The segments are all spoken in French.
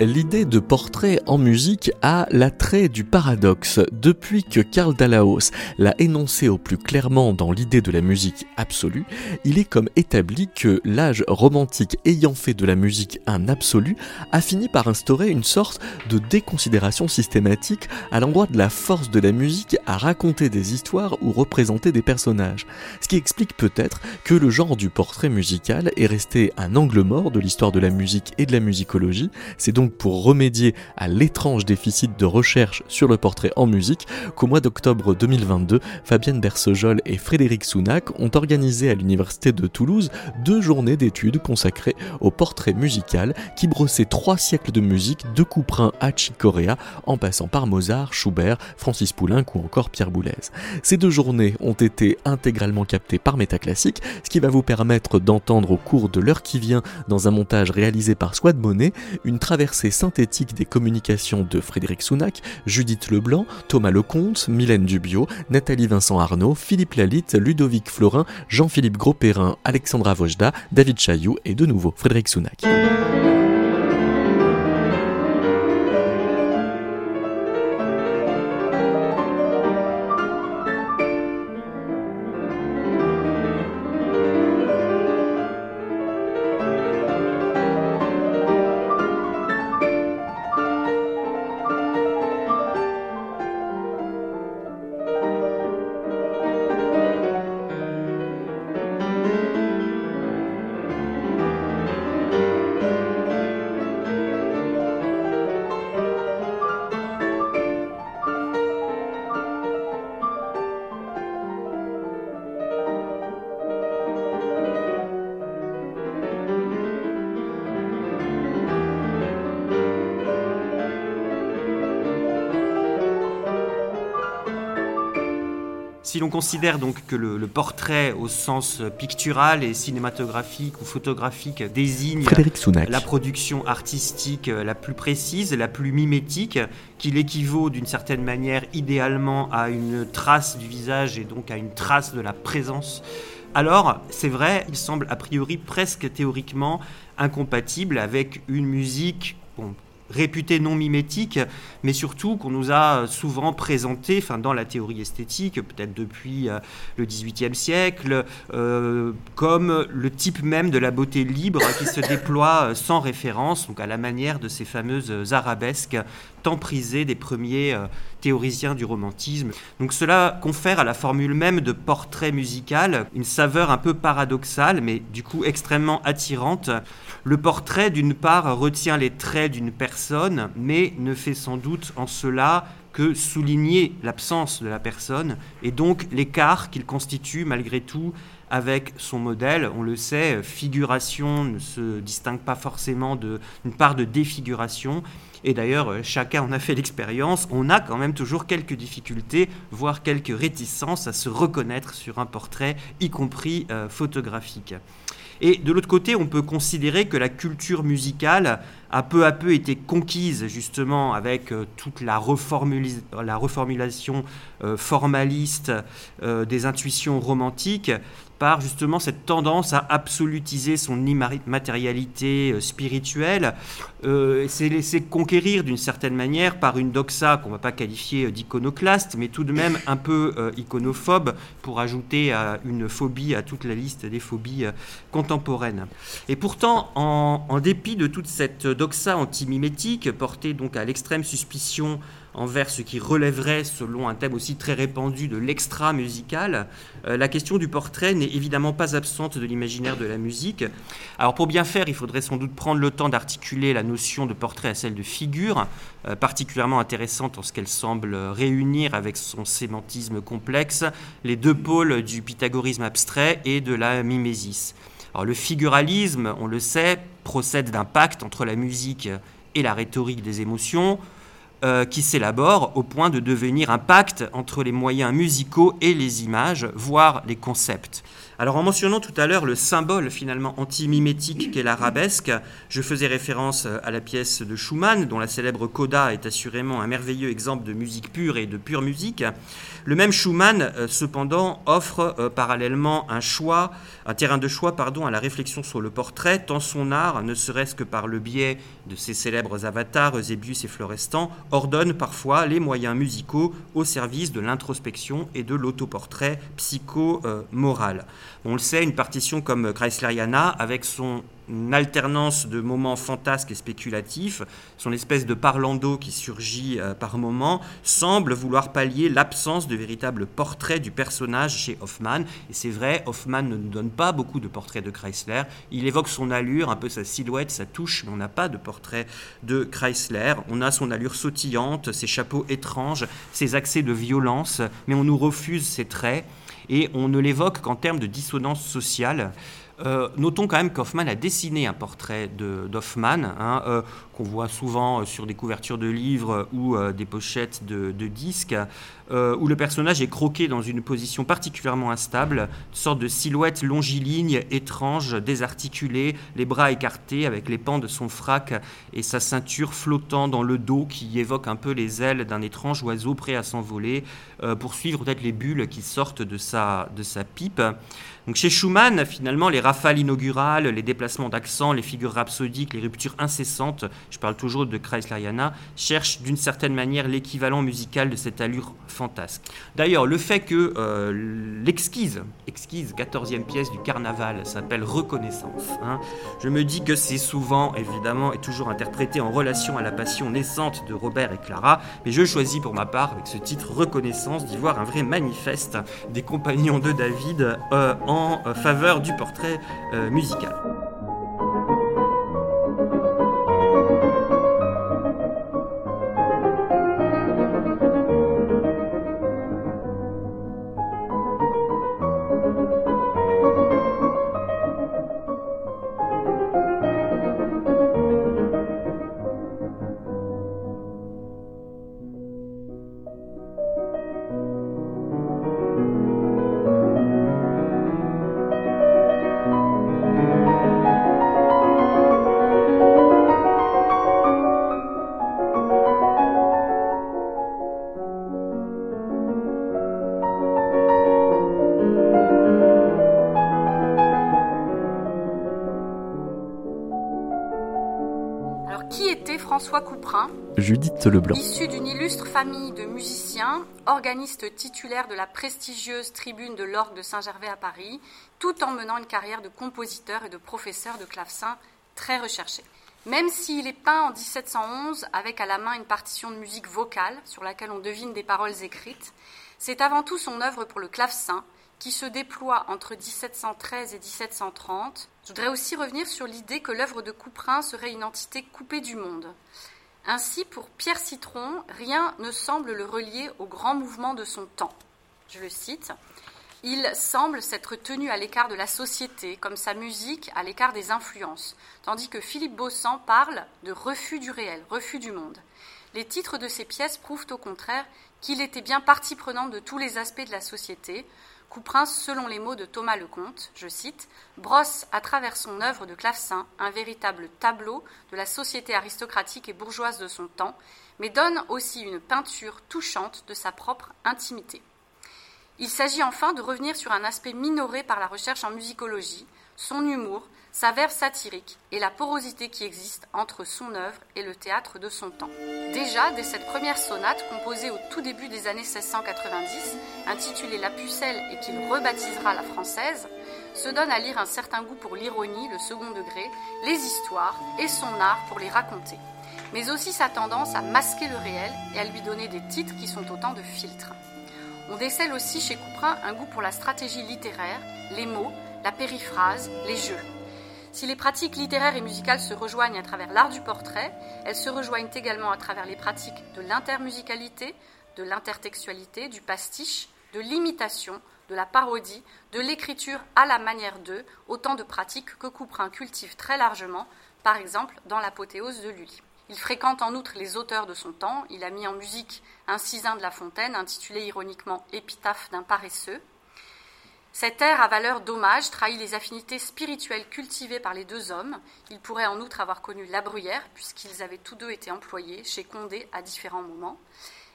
l'idée de portrait en musique a l'attrait du paradoxe. Depuis que Karl Dallaos l'a énoncé au plus clairement dans l'idée de la musique absolue, il est comme établi que l'âge romantique ayant fait de la musique un absolu a fini par instaurer une sorte de déconsidération systématique à l'endroit de la force de la musique à raconter des histoires ou représenter des personnages. Ce qui explique peut-être que le genre du portrait musical est resté un angle mort de l'histoire de la musique et de la musicologie. Pour remédier à l'étrange déficit de recherche sur le portrait en musique qu'au mois d'octobre 2022, Fabienne Bersejol et Frédéric Sounac ont organisé à l'université de Toulouse deux journées d'études consacrées au portrait musical qui brossait trois siècles de musique de Couperin à Chicorea en passant par Mozart, Schubert, Francis Poulenc ou encore Pierre Boulez. Ces deux journées ont été intégralement captées par Métaclassique, ce qui va vous permettre d'entendre au cours de l'heure qui vient dans un montage réalisé par Swad Monet une traversée synthétique des communications de Frédéric Sounac, Judith Leblanc, Thomas Lecomte, Mylène Dubio, Nathalie Vincent Arnaud, Philippe Lalitte, Ludovic Florin, Jean-Philippe Gros-Perrin, Alexandra Vojda, David Chailloux et de nouveau Frédéric Sounac. Si l'on considère donc que le, portrait au sens pictural et cinématographique ou photographique désigne la production artistique la plus précise, la plus mimétique, qu'il équivaut d'une certaine manière idéalement à une trace du visage et donc à une trace de la présence, alors c'est vrai, il semble a priori presque théoriquement incompatible avec une musique réputé non mimétique, mais surtout qu'on nous a souvent présenté, enfin dans la théorie esthétique, peut-être depuis euh, le XVIIIe siècle, euh, comme le type même de la beauté libre qui se déploie euh, sans référence, donc à la manière de ces fameuses arabesques tant prisées des premiers théoriciens du romantisme. Donc cela confère à la formule même de portrait musical une saveur un peu paradoxale, mais du coup extrêmement attirante. Le portrait, d'une part, retient les traits d'une personne, mais ne fait sans doute en cela que souligner l'absence de la personne et donc l'écart qu'il constitue malgré tout avec son modèle. On le sait, figuration ne se distingue pas forcément d'une part de défiguration. Et d'ailleurs, chacun en a fait l'expérience. On a quand même toujours quelques difficultés, voire quelques réticences à se reconnaître sur un portrait, y compris euh, photographique. Et de l'autre côté, on peut considérer que la culture musicale a peu à peu été conquise justement avec euh, toute la, reformulation euh, formaliste euh, des intuitions romantiques par justement cette tendance à absolutiser son immatérialité spirituelle, euh, c'est laisser conquérir d'une certaine manière par une doxa qu'on ne va pas qualifier d'iconoclaste, mais tout de même un peu iconophobe pour ajouter à une phobie à toute la liste des phobies contemporaines. Et pourtant, en, en, dépit de toute cette doxa antimimétique portée donc à l'extrême suspicion envers ce qui relèverait, selon un thème aussi très répandu, de l'extra musical, euh, la question du portrait n'est évidemment pas absente de l'imaginaire de la musique. Alors pour bien faire, il faudrait sans doute prendre le temps d'articuler la notion de portrait à celle de figure, euh, particulièrement intéressante en ce qu'elle semble réunir avec son sémantisme complexe les deux pôles du pythagorisme abstrait et de la mimésis. Alors le figuralisme, on le sait, procède d'un pacte entre la musique et la rhétorique des émotions, euh, qui s'élabore au point de devenir un pacte entre les moyens musicaux et les images, voire les concepts. Alors en mentionnant tout à l'heure le symbole finalement anti-mimétique qu'est l'arabesque, je faisais référence à la pièce de Schumann, dont la célèbre coda est assurément un merveilleux exemple de musique pure et de pure musique. Le même Schumann, euh, cependant, offre euh, parallèlement un choix, un terrain de choix pardon, à la réflexion sur le portrait, tant son art, ne serait-ce que par le biais de ses célèbres avatars, Eusebius et Florestan, ordonne parfois les moyens musicaux au service de l'introspection et de l'autoportrait psycho-moral. On le sait, une partition comme Chrysleriana, avec son alternance de moments fantasques et spéculatifs, son espèce de parlando qui surgit euh, par moments, semble vouloir pallier l'absence de véritable portrait du personnage chez Hoffman. Et c'est vrai, Hoffman ne nous donne pas beaucoup de portraits de Chrysler. Il évoque son allure, un peu sa silhouette, sa touche, mais on n'a pas de portrait de Chrysler. On a son allure sautillante, ses chapeaux étranges, ses accès de violence, mais on nous refuse ses traits et on ne l'évoque qu'en termes de dissonance sociale. Euh, notons quand même qu'Hoffman a dessiné un portrait d'Hoffman, hein, euh, qu'on voit souvent euh, sur des couvertures de livres ou des pochettes de, disques, où le personnage est croqué dans une position particulièrement instable, une sorte de silhouette longiligne, étrange, désarticulée, les bras écartés avec les pans de son frac et sa ceinture flottant dans le dos qui évoque un peu les ailes d'un étrange oiseau prêt à s'envoler, pour suivre peut-être les bulles qui sortent de sa, de sa pipe. Donc chez Schumann, finalement, les rafales inaugurales, les déplacements d'accent, les figures rhapsodiques, les ruptures incessantes, je parle toujours de Chrysleriana, cherchent d'une certaine manière l'équivalent musical de cette allure D'ailleurs, le fait que euh, l'exquise, exquise 14e pièce du carnaval s'appelle Reconnaissance, hein, je me dis que c'est souvent, évidemment, et toujours interprété en relation à la passion naissante de Robert et Clara, mais je choisis pour ma part, avec ce titre Reconnaissance, d'y voir un vrai manifeste des compagnons de David euh, en faveur du portrait euh, musical. Judith Leblanc. Issu d'une illustre famille de musiciens, organiste titulaire de la prestigieuse tribune de l'Orgue de Saint-Gervais à Paris, tout en menant une carrière de compositeur et de professeur de clavecin très recherchée. Même s'il est peint en 1711 avec à la main une partition de musique vocale sur laquelle on devine des paroles écrites, c'est avant tout son œuvre pour le clavecin qui se déploie entre 1713 et 1730. Je voudrais aussi revenir sur l'idée que l'œuvre de Couperin serait une entité coupée du monde. Ainsi, pour Pierre Citron, rien ne semble le relier au grand mouvement de son temps. Je le cite. Il semble s'être tenu à l'écart de la société, comme sa musique à l'écart des influences, tandis que Philippe Bossan parle de refus du réel, refus du monde. Les titres de ses pièces prouvent au contraire qu'il était bien partie prenante de tous les aspects de la société, Couperin, selon les mots de Thomas Lecomte, je cite, brosse à travers son œuvre de clavecin un véritable tableau de la société aristocratique et bourgeoise de son temps, mais donne aussi une peinture touchante de sa propre intimité. Il s'agit enfin de revenir sur un aspect minoré par la recherche en musicologie, son humour, sa verve satirique et la porosité qui existe entre son œuvre et le théâtre de son temps. Déjà, dès cette première sonate, composée au tout début des années 1690, intitulée La Pucelle et qu'il rebaptisera la Française, se donne à lire un certain goût pour l'ironie, le second degré, les histoires et son art pour les raconter, mais aussi sa tendance à masquer le réel et à lui donner des titres qui sont autant de filtres. On décèle aussi chez Couperin un goût pour la stratégie littéraire, les mots, la périphrase, les jeux. Si les pratiques littéraires et musicales se rejoignent à travers l'art du portrait, elles se rejoignent également à travers les pratiques de l'intermusicalité, de l'intertextualité, du pastiche, de l'imitation, de la parodie, de l'écriture à la manière d'eux, autant de pratiques que Couperin cultive très largement, par exemple dans l'apothéose de Lully. Il fréquente en outre les auteurs de son temps. Il a mis en musique un cisin de La Fontaine, intitulé ironiquement Épitaphe d'un paresseux. Cet air à valeur d'hommage trahit les affinités spirituelles cultivées par les deux hommes. Il pourrait en outre avoir connu La Bruyère, puisqu'ils avaient tous deux été employés chez Condé à différents moments.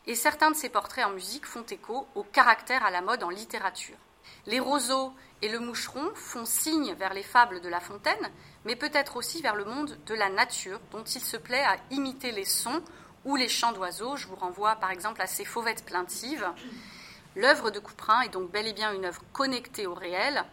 Et certains de ses portraits en musique font écho au caractère à la mode en littérature. Les roseaux et le moucheron font signe vers les fables de La Fontaine, mais peut-être aussi vers le monde de la nature, dont il se plaît à imiter les sons ou les chants d'oiseaux. Je vous renvoie par exemple à ces fauvettes plaintives. L'œuvre de Couperin est donc bel et bien une œuvre connectée au réel,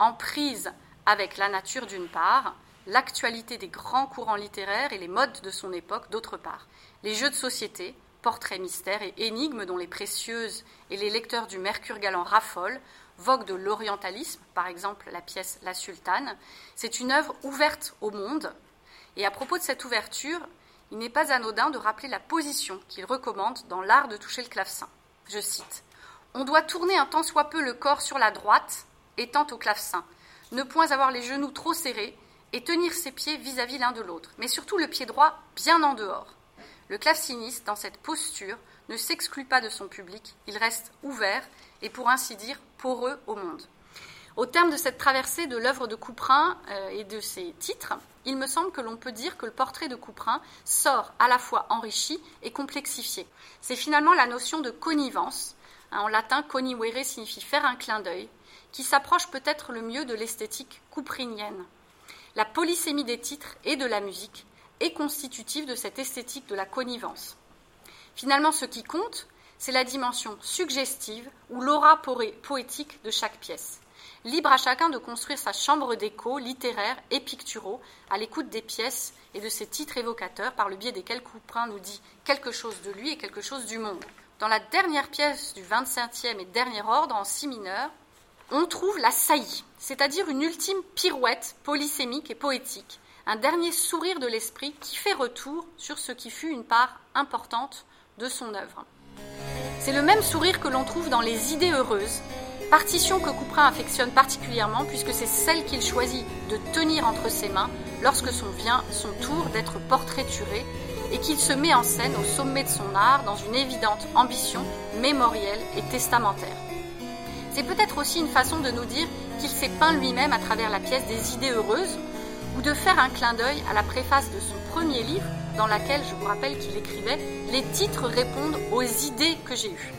en prise avec la nature d'une part, l'actualité des grands courants littéraires et les modes de son époque d'autre part. Les jeux de société, portraits mystères et énigmes dont les précieuses et les lecteurs du Mercure galant raffolent vogue de l'orientalisme, par exemple la pièce La Sultane. C'est une œuvre ouverte au monde. Et à propos de cette ouverture, il n'est pas anodin de rappeler la position qu'il recommande dans l'art de toucher le clavecin. Je cite On doit tourner un tant soit peu le corps sur la droite, étant au clavecin, ne point avoir les genoux trop serrés et tenir ses pieds vis-à-vis l'un de l'autre, mais surtout le pied droit bien en dehors. Le claveciniste, dans cette posture, ne s'exclut pas de son public, il reste ouvert et pour ainsi dire poreux au monde. Au terme de cette traversée de l'œuvre de Couperin euh, et de ses titres, il me semble que l'on peut dire que le portrait de Couperin sort à la fois enrichi et complexifié. C'est finalement la notion de connivence, en latin connivere signifie faire un clin d'œil, qui s'approche peut-être le mieux de l'esthétique couprinienne. La polysémie des titres et de la musique est constitutive de cette esthétique de la connivence. Finalement, ce qui compte, c'est la dimension suggestive ou l'aura poétique de chaque pièce. Libre à chacun de construire sa chambre d'écho littéraire et picturaux à l'écoute des pièces et de ses titres évocateurs par le biais desquels Couperin nous dit quelque chose de lui et quelque chose du monde. Dans la dernière pièce du 25e et dernier ordre en si mineur, on trouve la saillie, c'est-à-dire une ultime pirouette polysémique et poétique, un dernier sourire de l'esprit qui fait retour sur ce qui fut une part importante de son œuvre. C'est le même sourire que l'on trouve dans Les Idées heureuses, partition que Couperin affectionne particulièrement puisque c'est celle qu'il choisit de tenir entre ses mains lorsque son vient son tour d'être portraituré et qu'il se met en scène au sommet de son art dans une évidente ambition mémorielle et testamentaire. C'est peut-être aussi une façon de nous dire qu'il s'est peint lui-même à travers la pièce des idées heureuses ou de faire un clin d'œil à la préface de son premier livre dans laquelle je vous rappelle qu'il écrivait Les titres répondent aux idées que j'ai eues.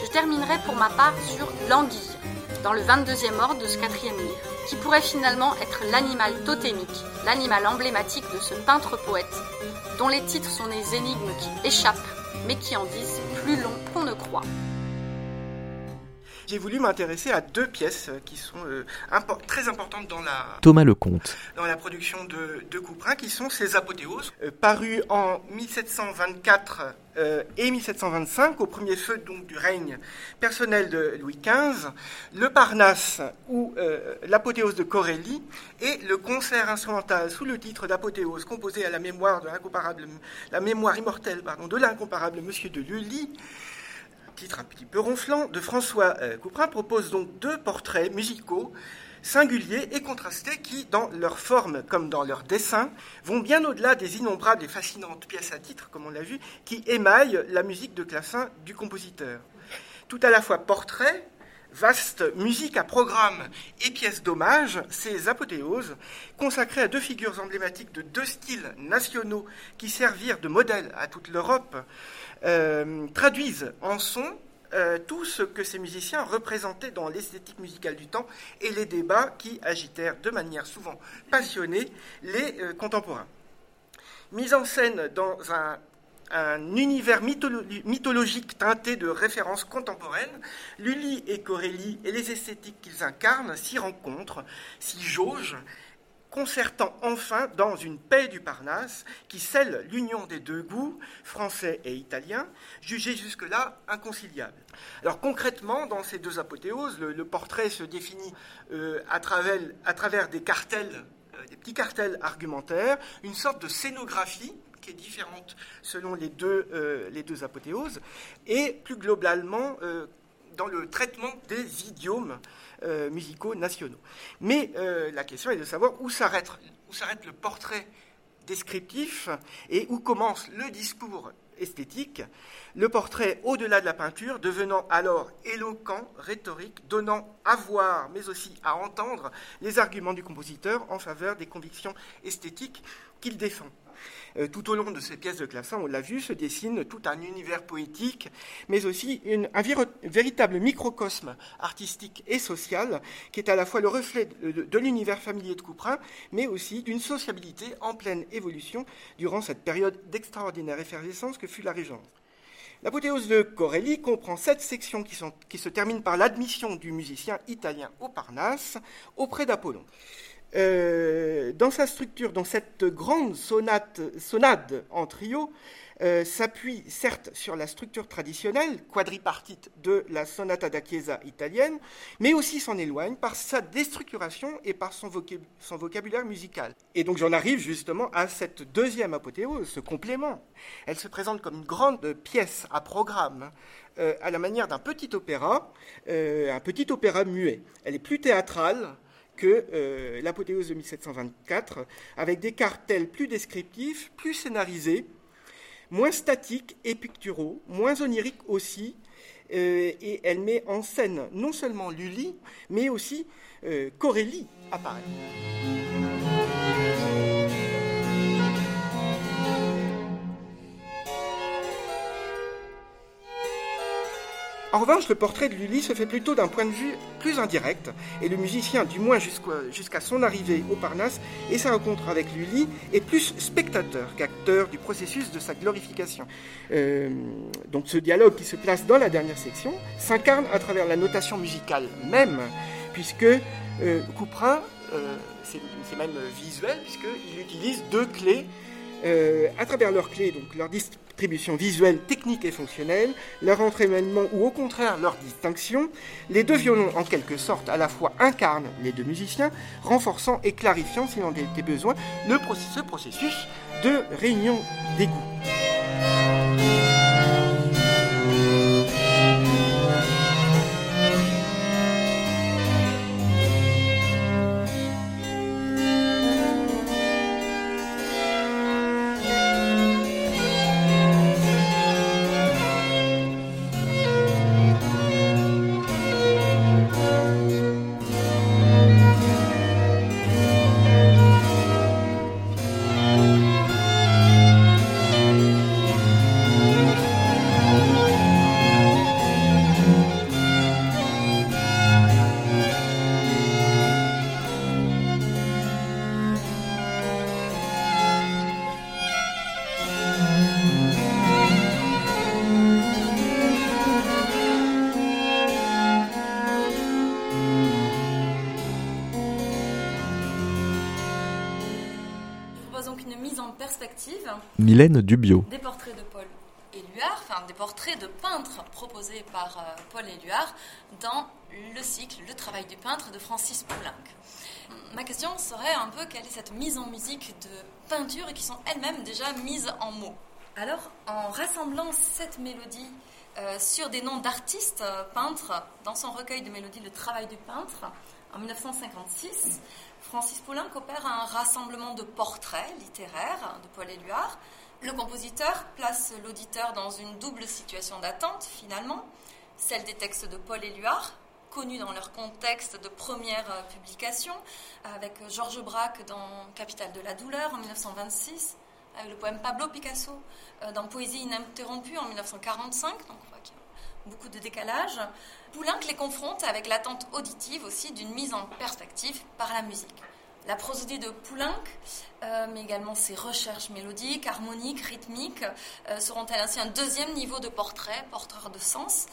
Je terminerai pour ma part sur l'anguille, dans le 22e ordre de ce quatrième livre, qui pourrait finalement être l'animal totémique, l'animal emblématique de ce peintre-poète, dont les titres sont des énigmes qui échappent, mais qui en disent plus long qu'on ne croit j'ai voulu m'intéresser à deux pièces qui sont euh, très importantes dans la Thomas Lecomte. dans la production de, de Couperin, qui sont ses apothéoses, euh, parues en 1724 euh, et 1725, au premier feu donc du règne personnel de Louis XV, le Parnasse ou l'apothéose de Corelli et le concert instrumental sous le titre d'apothéose composé à la mémoire de l'incomparable, la mémoire immortelle pardon, de l'incomparable Monsieur de Lully titre un petit peu ronflant, de François euh, Couperin propose donc deux portraits musicaux singuliers et contrastés qui, dans leur forme comme dans leur dessin, vont bien au-delà des innombrables et fascinantes pièces à titre, comme on l'a vu, qui émaillent la musique de classin du compositeur. Tout à la fois portrait, vaste musique à programme et pièces d'hommage, ces apothéoses, consacrées à deux figures emblématiques de deux styles nationaux qui servirent de modèle à toute l'Europe, euh, traduisent en son euh, tout ce que ces musiciens représentaient dans l'esthétique musicale du temps et les débats qui agitèrent de manière souvent passionnée les euh, contemporains. Mise en scène dans un, univers mythologique teinté de références contemporaines, Lully et Corelli et les esthétiques qu'ils incarnent s'y rencontrent, s'y jaugent concertant enfin dans une paix du Parnasse qui scelle l'union des deux goûts, français et italien, jugés jusque-là inconciliables. Alors concrètement, dans ces deux apothéoses, le, portrait se définit euh, à, travers, des cartels, euh, des petits cartels argumentaires, une sorte de scénographie qui est différente selon les deux, euh, les deux apothéoses, et plus globalement dans le traitement des idiomes euh, musicaux nationaux. Mais euh, la question est de savoir où s'arrête, où s'arrête le portrait descriptif et où commence le discours esthétique, le portrait au-delà de la peinture devenant alors éloquent, rhétorique, donnant à voir, mais aussi à entendre les arguments du compositeur en faveur des convictions esthétiques qu'il défend. Euh, tout au long de ces pièces de Clavecin, on l'a vu, se dessine tout un univers poétique, mais aussi un véritable microcosme artistique et social, qui est à la fois le reflet de, l'univers familier de Couperin, mais aussi d'une sociabilité en pleine évolution durant cette période d'extraordinaire effervescence que fut la Régence. L'apothéose de Corelli comprend sept sections qui, qui se terminent par l'admission du musicien italien au Parnasse auprès d'Apollon. Euh, dans sa structure, dans cette grande sonate, sonade en trio, euh, s'appuie certes sur la structure traditionnelle, quadripartite de la sonata da chiesa italienne, mais aussi s'en éloigne par sa déstructuration et par son, vocabulaire musical. Et donc j'en arrive justement à cette deuxième apothéose, ce complément. Elle se présente comme une grande pièce à programme, euh, à la manière d'un petit opéra, un petit opéra muet. Elle est plus théâtrale, que euh, l'apothéose de 1724, avec des cartels plus descriptifs, plus scénarisés, moins statiques et picturaux, moins oniriques aussi, euh, et elle met en scène non seulement Lully, mais aussi euh, Corelli apparaît. En revanche, le portrait de Lully se fait plutôt d'un point de vue plus indirect, et le musicien, du moins jusqu'à son arrivée au Parnasse et sa rencontre avec Lully, est plus spectateur qu'acteur du processus de sa glorification. Euh, donc ce dialogue qui se place dans la dernière section s'incarne à travers la notation musicale même, puisque euh, Couperin, euh, c'est même visuel, puisqu'il utilise deux clés euh, à travers leurs clés, donc leur distribution visuelle, technique et fonctionnelle, leur entraînement ou au contraire leur distinction, les deux violons en quelque sorte à la fois incarnent les deux musiciens, renforçant et clarifiant, s'il en était besoin, le ce processus de réunion des goûts. Des portraits de Paul Éluard, enfin des portraits de peintres proposés par euh, Paul Éluard dans le cycle Le travail du peintre de Francis Poulenc. Ma question serait un peu quelle est cette mise en musique de peintures qui sont elles-mêmes déjà mises en mots? Alors, en rassemblant cette mélodie euh, sur des noms d'artistes euh, peintres dans son recueil de mélodies Le travail du peintre, en 1956, Francis Poulenc opère un rassemblement de portraits littéraires de Paul Éluard le compositeur place l'auditeur dans une double situation d'attente, finalement, celle des textes de Paul Éluard, connus dans leur contexte de première euh, publication, avec Georges Braque dans Capitale de la douleur en 1926, avec le poème Pablo Picasso euh, dans Poésie ininterrompue en 1945, donc on voit qu'il y a beaucoup de décalage. Poulenc les confronte avec l'attente auditive aussi d'une mise en perspective par la musique. La prosodie de Poulenc, euh, mais également ses recherches mélodiques, harmoniques, rythmiques, euh, seront-elles ainsi un deuxième niveau de portrait, porteur de sens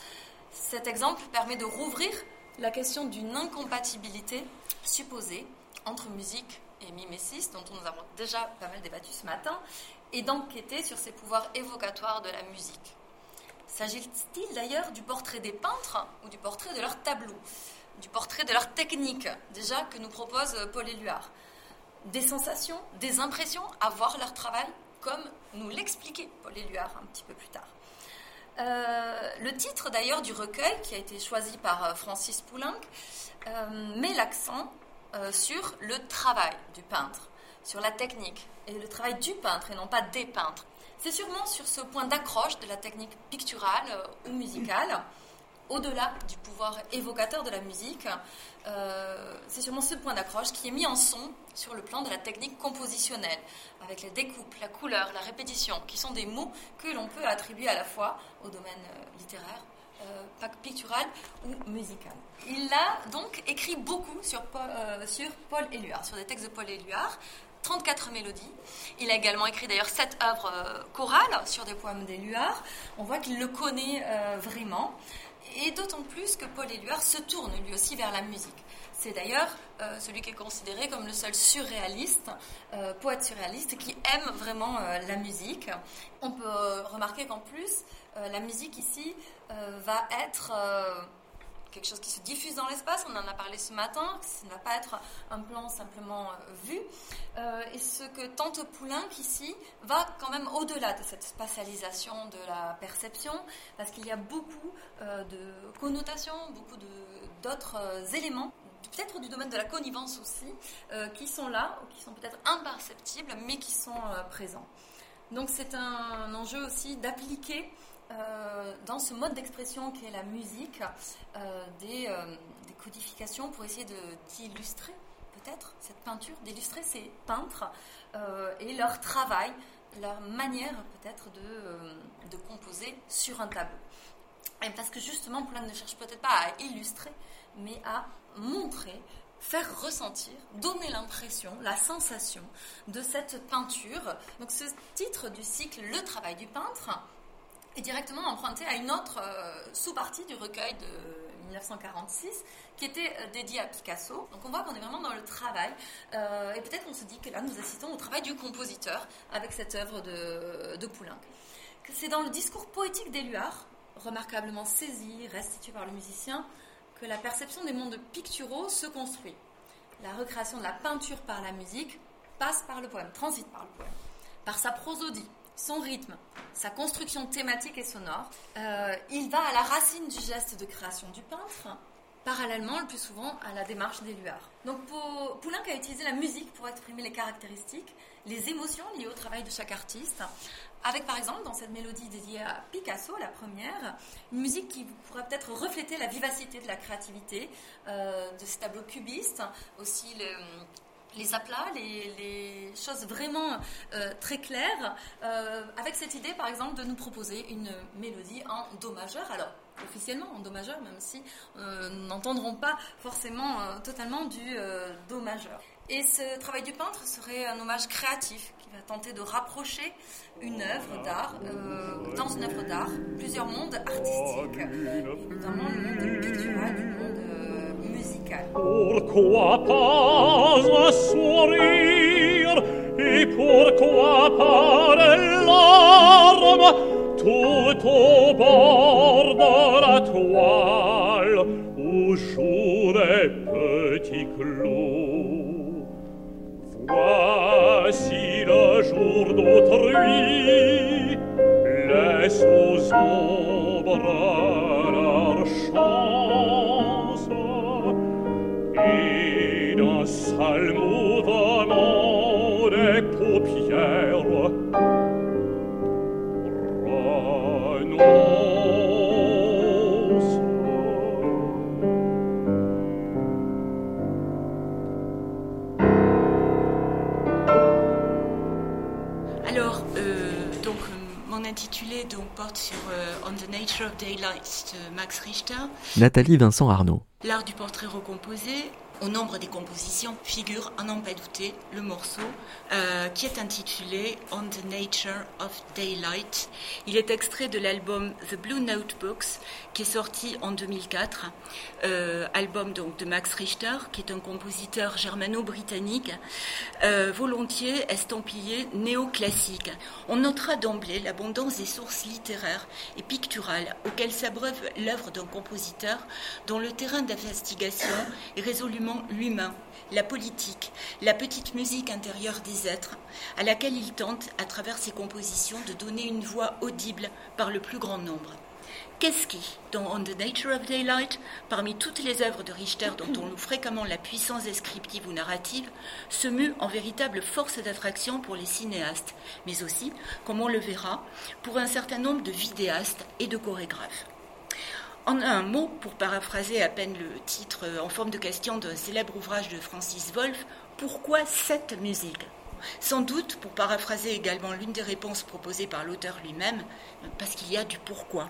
Cet exemple permet de rouvrir la question d'une incompatibilité supposée entre musique et mimésis, dont nous avons déjà pas mal débattu ce matin, et d'enquêter sur ces pouvoirs évocatoires de la musique. S'agit-il d'ailleurs du portrait des peintres ou du portrait de leur tableau du portrait de leur technique, déjà, que nous propose Paul Éluard. Des sensations, des impressions à voir leur travail, comme nous l'expliquait Paul Éluard un petit peu plus tard. Euh, le titre d'ailleurs du recueil, qui a été choisi par euh, Francis Poulenc, euh, met l'accent sur le travail du peintre, sur la technique et le travail du peintre et non pas des peintres. C'est sûrement sur ce point d'accroche de la technique picturale euh, ou musicale, au-delà du pouvoir évocateur de la musique, euh, c'est sûrement ce point d'accroche qui est mis en son sur le plan de la technique compositionnelle, avec la découpe, la couleur, la répétition, qui sont des mots que l'on peut attribuer à la fois au domaine euh, littéraire, pictural ou musical. Il a donc écrit beaucoup sur Paul, sur Éluard, sur des textes de Paul Éluard, 34 mélodies. Il a également écrit d'ailleurs sept œuvres euh, chorales sur des poèmes d'Éluard. On voit qu'il le connaît euh, vraiment. Et d'autant plus que Paul Éluard se tourne lui aussi vers la musique. C'est d'ailleurs euh, celui qui est considéré comme le seul surréaliste, poète surréaliste, qui aime vraiment la musique. On peut remarquer qu'en plus, la musique ici va être quelque chose qui se diffuse dans l'espace, on en a parlé ce matin, ça ne va pas être un plan simplement euh, vu. Euh, et ce que tente Poulenc ici va quand même au-delà de cette spatialisation de la perception, parce qu'il y a beaucoup euh, de connotations, beaucoup d'autres éléments peut-être du domaine de la connivence aussi, qui sont là, ou qui sont peut-être imperceptibles, mais qui sont présents. Donc c'est un enjeu aussi d'appliquer euh, dans ce mode d'expression qui est la musique, euh, euh, des, codifications pour essayer d'illustrer peut-être cette peinture, d'illustrer ces peintres et leur travail, leur manière peut-être de, composer sur un tableau. Et parce que justement, Poulain ne cherche peut-être pas à illustrer, mais à montrer faire ressentir, donner l'impression, la sensation de cette peinture. Donc ce titre du cycle Le travail du peintre, est directement emprunté à une autre euh, sous-partie du recueil de 1946 qui était euh, dédiée à Picasso. Donc on voit qu'on est vraiment dans le travail euh, et peut-être on se dit que là nous assistons au travail du compositeur avec cette œuvre de, de Poulenc. C'est dans le discours poétique d'Éluard, remarquablement saisi, restitué par le musicien, que la perception des mondes picturaux se construit. La recréation de la peinture par la musique passe par le poème, transite par le poème, par sa prosodie, son rythme, sa construction thématique et sonore. Euh, il va à la racine du geste de création du peintre, parallèlement le plus souvent à la démarche d'Éluard. Donc Poulenc a utilisé la musique pour exprimer les caractéristiques, les émotions liées au travail de chaque artiste, avec par exemple dans cette mélodie dédiée à Picasso, la première, une musique qui pourrait peut-être refléter la vivacité de la créativité euh, de ces tableaux cubistes, aussi le, les aplats, les, choses vraiment euh, très claires, euh, avec cette idée par exemple de nous proposer une mélodie en Do majeur. Alors, officiellement en Do majeur, même si euh, nous n'entendrons pas forcément totalement du Do majeur. Et ce travail du peintre serait un hommage créatif qui va tenter de rapprocher une œuvre d'art, dans une œuvre d'art, plusieurs mondes artistiques, notamment le monde pictural, du monde musical. Pourquoi pas sourire et pourquoi pas des larmes tout au bord de la toile où jouent des petits. Voici le jour d'autrui, laisse aux ombres leur chance sale mouvement des paupières intitulé donc porte sur euh, On the Nature of Daylight de Max Richter. Nathalie Vincent Arnaud. L'art du portrait recomposé, au nombre des compositions figure, à n'en pas douter, le morceau euh, qui est intitulé On the Nature of Daylight. Il est extrait de l'album The Blue Notebooks qui est sorti en 2004, euh, album donc de Max Richter, qui est un compositeur germano-britannique, euh, volontiers estampillé néoclassique. On notera d'emblée l'abondance des sources littéraires et picturales auxquelles s'abreuve l'œuvre d'un compositeur dont le terrain d'investigation est résolument l'humain, la politique, la petite musique intérieure des êtres, à laquelle il tente, à travers ses compositions, de donner une voix audible par le plus grand nombre. Qu'est-ce qui, dans On the Nature of Daylight, parmi toutes les œuvres de Richter dont on loue fréquemment la puissance descriptive ou narrative, se mue en véritable force d'attraction pour les cinéastes, mais aussi, comme on le verra, pour un certain nombre de vidéastes et de chorégraphes? En un mot, pour paraphraser à peine le titre en forme de question d'un célèbre ouvrage de Francis Wolff, pourquoi cette musique? Sans doute, pour paraphraser également l'une des réponses proposées par l'auteur lui-même, parce qu'il y a du pourquoi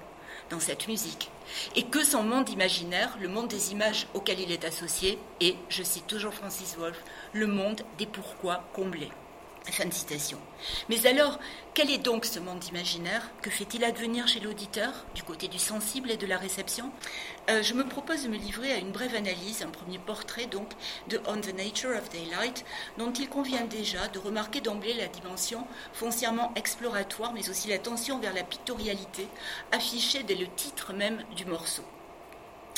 dans cette musique, et que son monde imaginaire, le monde des images auxquelles il est associé, est, je cite toujours Francis Wolff, le monde des pourquoi comblés. Fin de citation. Mais alors, quel est donc ce monde imaginaire Que fait-il advenir chez l'auditeur, du côté du sensible et de la réception? Euh, Je me propose de me livrer à une brève analyse, un premier portrait donc de On the Nature of Daylight, dont il convient déjà de remarquer d'emblée la dimension foncièrement exploratoire, mais aussi la tension vers la pictorialité, affichée dès le titre même du morceau.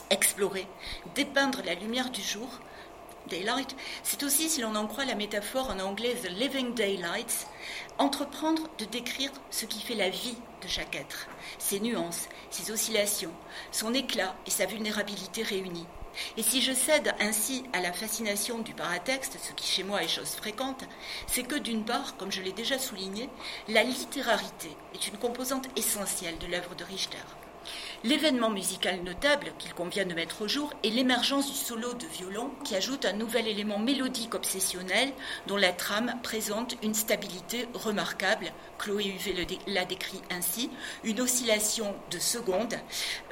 Explorer, dépeindre la lumière du jour, Daylight, c'est aussi, si l'on en croit la métaphore en anglais The Living Daylights, entreprendre de décrire ce qui fait la vie de chaque être, ses nuances, ses oscillations, son éclat et sa vulnérabilité réunis. Et si je cède ainsi à la fascination du paratexte, ce qui chez moi est chose fréquente, c'est que d'une part, comme je l'ai déjà souligné, la littérarité est une composante essentielle de l'œuvre de Richter. L'événement musical notable qu'il convient de mettre au jour est l'émergence du solo de violon qui ajoute un nouvel élément mélodique obsessionnel dont la trame présente une stabilité remarquable. Chloé Huvet l'a décrit ainsi, une oscillation de secondes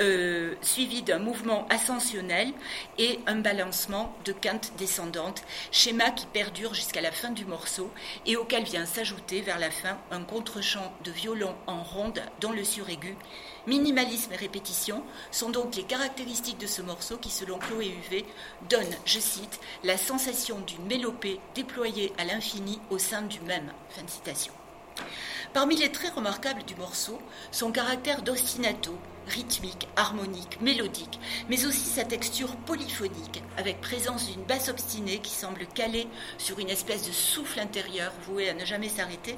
euh, suivie d'un mouvement ascensionnel et un balancement de quintes descendantes, schéma qui perdure jusqu'à la fin du morceau et auquel vient s'ajouter vers la fin un contre-champ de violon en ronde dans le suraigu Minimalisme et répétition sont donc les caractéristiques de ce morceau qui, selon Chloé Huvet, donne, je cite, la sensation d'une mélopée déployée à l'infini au sein du même. Fin citation. Parmi les traits remarquables du morceau, son caractère d'ostinato, rythmique, harmonique, mélodique, mais aussi sa texture polyphonique, avec présence d'une basse obstinée qui semble caler sur une espèce de souffle intérieur voué à ne jamais s'arrêter,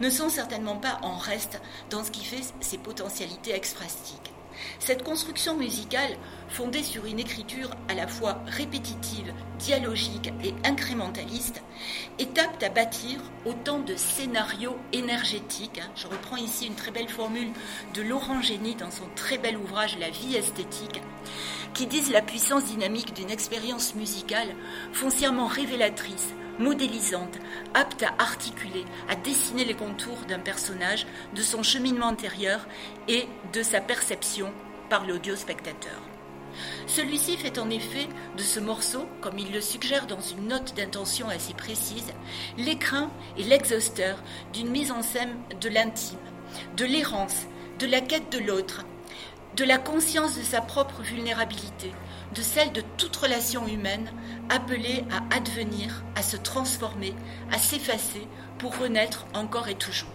ne sont certainement pas en reste dans ce qui fait ses potentialités exphrastiques. Cette construction musicale, fondée sur une écriture à la fois répétitive, dialogique et incrémentaliste, est apte à bâtir autant de scénarios énergétiques. Hein. Je reprends ici une très belle formule de Laurent Génie dans son très bel ouvrage La vie esthétique, qui disent la puissance dynamique d'une expérience musicale foncièrement révélatrice, modélisante, apte à articuler, à dessiner les contours d'un personnage, de son cheminement intérieur et de sa perception par l'audio-spectateur. Celui-ci fait en effet de ce morceau, comme il le suggère dans une note d'intention assez précise, l'écrin et l'exhausteur d'une mise en scène de l'intime, de l'errance, de la quête de l'autre, de la conscience de sa propre vulnérabilité, de celle de toute relation humaine appelée à advenir, à se transformer, à s'effacer pour renaître encore et toujours.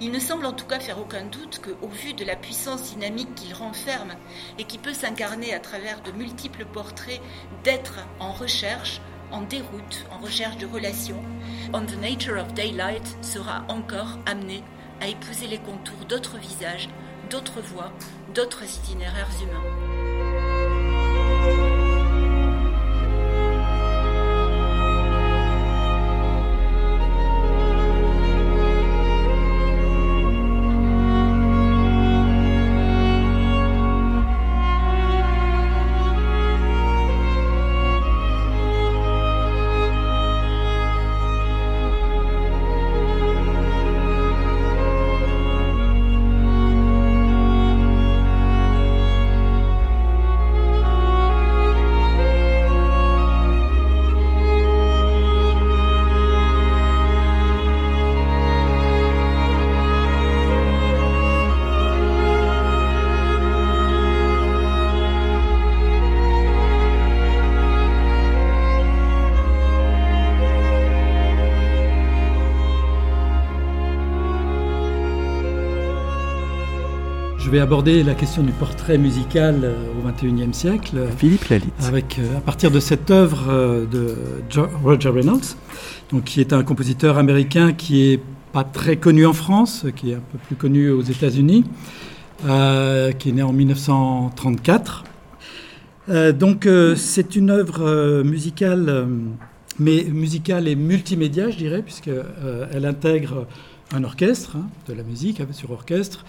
Il ne semble en tout cas faire aucun doute qu'au vu de la puissance dynamique qu'il renferme et qui peut s'incarner à travers de multiples portraits d'êtres en recherche, en déroute, en recherche de relations, On the Nature of Daylight sera encore amené à épouser les contours d'autres visages, d'autres voies, d'autres itinéraires humains. Música Je vais aborder la question du portrait musical euh, au XXIe siècle. Philippe Lalit. Avec, euh, à partir de cette œuvre euh, de Roger Reynolds, donc, qui est un compositeur américain qui est pas très connu en France, qui est un peu plus connu aux États-Unis, qui est né en 1934. donc c'est une œuvre musicale, mais musicale et multimédia, je dirais, puisqu'elle intègre un orchestre, hein, de la musique sur orchestre,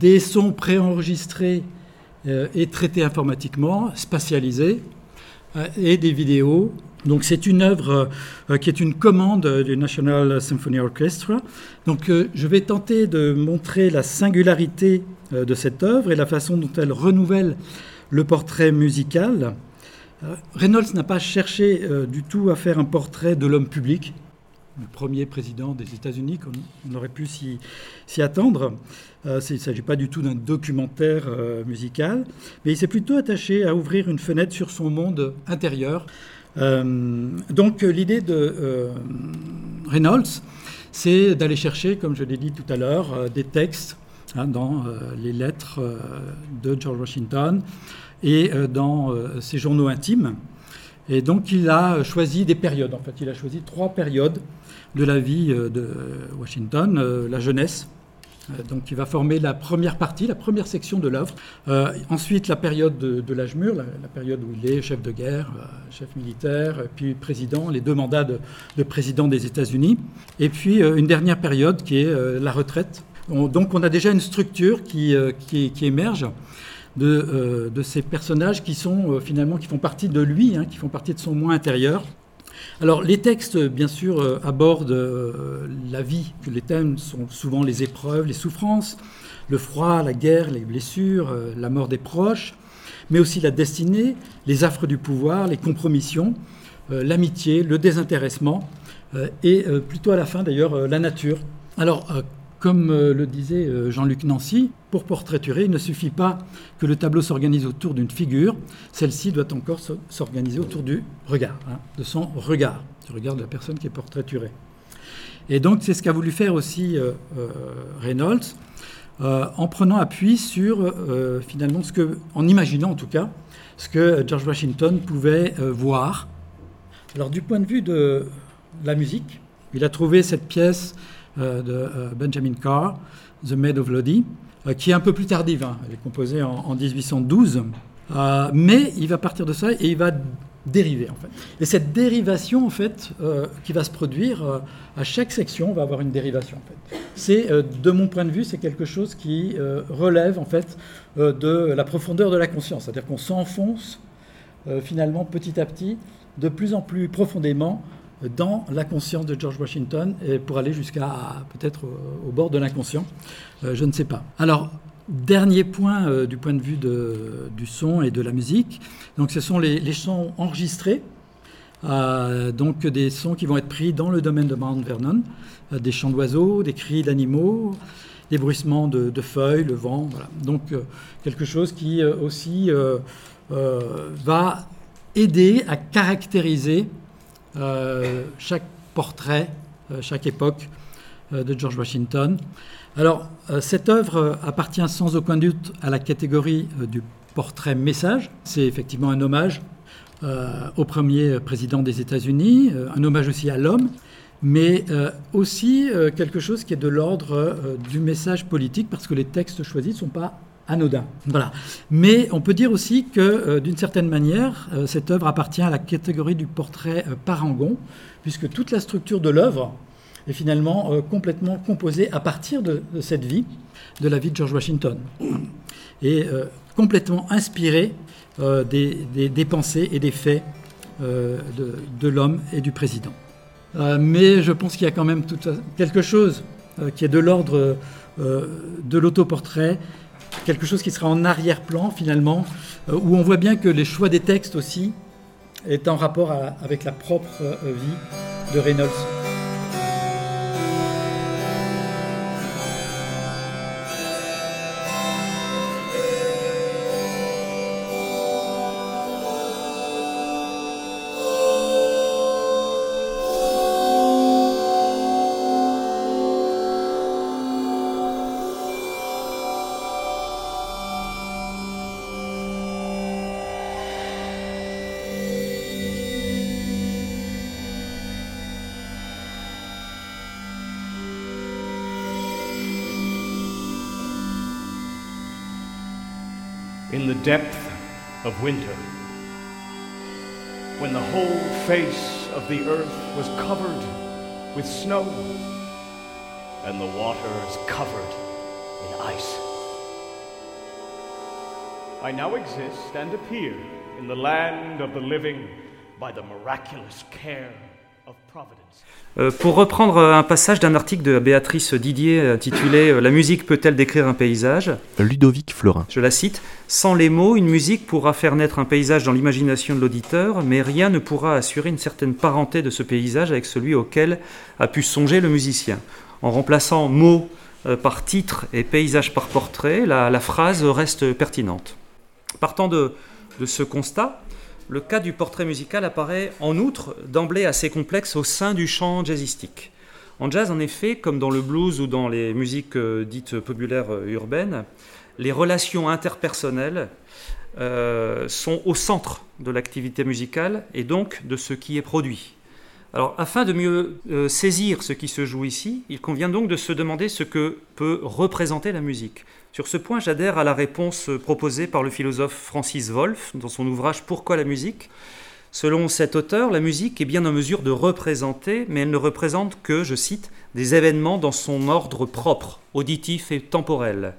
des sons préenregistrés et traités informatiquement, spatialisés, et des vidéos donc c'est une œuvre euh, qui est une commande du National Symphony Orchestra. Donc euh, je vais tenter de montrer la singularité euh, de cette œuvre et la façon dont elle renouvelle le portrait musical. Reynolds n'a pas cherché du tout à faire un portrait de l'homme public, le premier président des États-Unis, comme on aurait pu s'y attendre. il ne s'agit pas du tout d'un documentaire musical, mais il s'est plutôt attaché à ouvrir une fenêtre sur son monde intérieur, euh, donc l'idée de euh, Reynolds, c'est d'aller chercher, comme je l'ai dit tout à l'heure, euh, des textes hein, dans les lettres de George Washington et dans ses journaux intimes. Et donc il a choisi des périodes, en fait, il a choisi trois périodes de la vie de Washington, la jeunesse, euh, donc, il va former la première partie, la première section de l'œuvre. Euh, ensuite, la période de, l'âge mûr, la, période où il est chef de guerre, euh, chef militaire, puis président, les deux mandats de, président des États-Unis. Et puis, une dernière période qui est la retraite. donc, on a déjà une structure qui, qui, émerge. De, de, ces personnages qui sont finalement qui font partie de lui, hein, qui font partie de son moi intérieur. Alors les textes, bien sûr, euh, abordent euh, la vie, les thèmes sont souvent les épreuves, les souffrances, le froid, la guerre, les blessures, euh, la mort des proches, mais aussi la destinée, les affres du pouvoir, les compromissions, l'amitié, le désintéressement, et plutôt à la fin d'ailleurs la nature. Alors comme euh, le disait euh, Jean-Luc Nancy, pour portraiturer, il ne suffit pas que le tableau s'organise autour d'une figure, celle-ci doit encore s'organiser autour du regard, hein, de son regard, du regard de la personne qui est portraiturée. Et donc c'est ce qu'a voulu faire aussi euh, Reynolds, en prenant appui sur finalement ce que, en imaginant en tout cas, ce que George Washington pouvait voir. Alors du point de vue de la musique, il a trouvé cette pièce de euh, Benjamin Carr, The Maid of Lodi, euh, qui est un peu plus tardive. Hein. Elle est composée en, 1812. mais il va partir de ça et il va dériver en fait. Et cette dérivation en fait qui va se produire à chaque section, on va avoir une dérivation en fait. C'est de mon point de vue, c'est quelque chose qui relève en fait de la profondeur de la conscience, c'est-à-dire qu'on s'enfonce finalement petit à petit de plus en plus profondément dans la conscience de George Washington pour aller jusqu'à peut-être au, bord de l'inconscient. Euh, je ne sais pas. Alors, dernier point euh, du point de vue du son et de la musique. Donc, ce sont les, sons enregistrés. Euh, donc, des sons qui vont être pris dans le domaine de Mount Vernon, des chants d'oiseaux, des cris d'animaux, des bruissements de, de, feuilles, le vent. Voilà. Donc, quelque chose qui aussi va aider à caractériser chaque portrait, euh, chaque époque euh, de George Washington. Alors, cette œuvre appartient sans aucun doute à la catégorie du portrait message. C'est effectivement un hommage au premier président des États-Unis, un hommage aussi à l'homme, mais aussi quelque chose qui est de l'ordre du message politique, parce que les textes choisis ne sont pas anodin. Voilà. Mais on peut dire aussi que, euh, d'une certaine manière, euh, cette œuvre appartient à la catégorie du portrait euh, parangon, puisque toute la structure de l'œuvre est finalement complètement composée à partir de, cette vie, de la vie de George Washington, et complètement inspirée des, pensées et des faits de, l'homme et du président. mais je pense qu'il y a quand même quelque chose qui est de l'ordre de l'autoportrait quelque chose qui sera en arrière-plan finalement, euh, où on voit bien que les choix des textes aussi est en rapport avec la propre euh, vie de Reynolds. The earth was covered with snow and the waters covered in ice. I now exist and appear in the land of the living by the miraculous care Euh, pour reprendre un passage d'un article de Béatrice Didier intitulé euh, La musique peut-elle décrire un paysage? Ludovic Florin. Je la cite Sans les mots, une musique pourra faire naître un paysage dans l'imagination de l'auditeur, mais rien ne pourra assurer une certaine parenté de ce paysage avec celui auquel a pu songer le musicien. En remplaçant mots euh, par titre et paysage par portrait, la, phrase reste pertinente. Partant de ce constat, le cas du portrait musical apparaît en outre d'emblée assez complexe au sein du champ jazzistique. En jazz, en effet, comme dans le blues ou dans les musiques euh, dites populaires euh, urbaines, les relations interpersonnelles euh, sont au centre de l'activité musicale et donc de ce qui est produit. Alors, afin de mieux saisir ce qui se joue ici, il convient donc de se demander ce que peut représenter la musique. Sur ce point, j'adhère à la réponse proposée par le philosophe Francis Wolff dans son ouvrage Pourquoi la musique? Selon cet auteur, la musique est bien en mesure de représenter, mais elle ne représente que, je cite, des événements dans son ordre propre, auditif et temporel.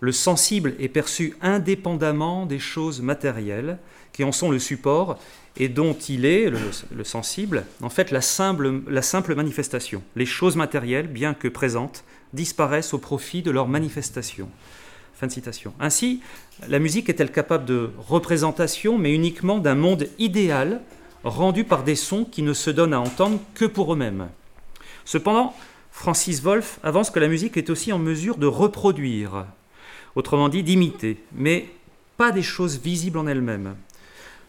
Le sensible est perçu indépendamment des choses matérielles, qui en sont le support, et dont il est, le, sensible, en fait la simple, la simple manifestation. Les choses matérielles, bien que présentes, disparaissent au profit de leur manifestation. Fin de citation. Ainsi, la musique est-elle capable de représentation, mais uniquement d'un monde idéal rendu par des sons qui ne se donnent à entendre que pour eux-mêmes. Cependant, Francis Wolff avance que la musique est aussi en mesure de reproduire, autrement dit d'imiter, mais pas des choses visibles en elles-mêmes.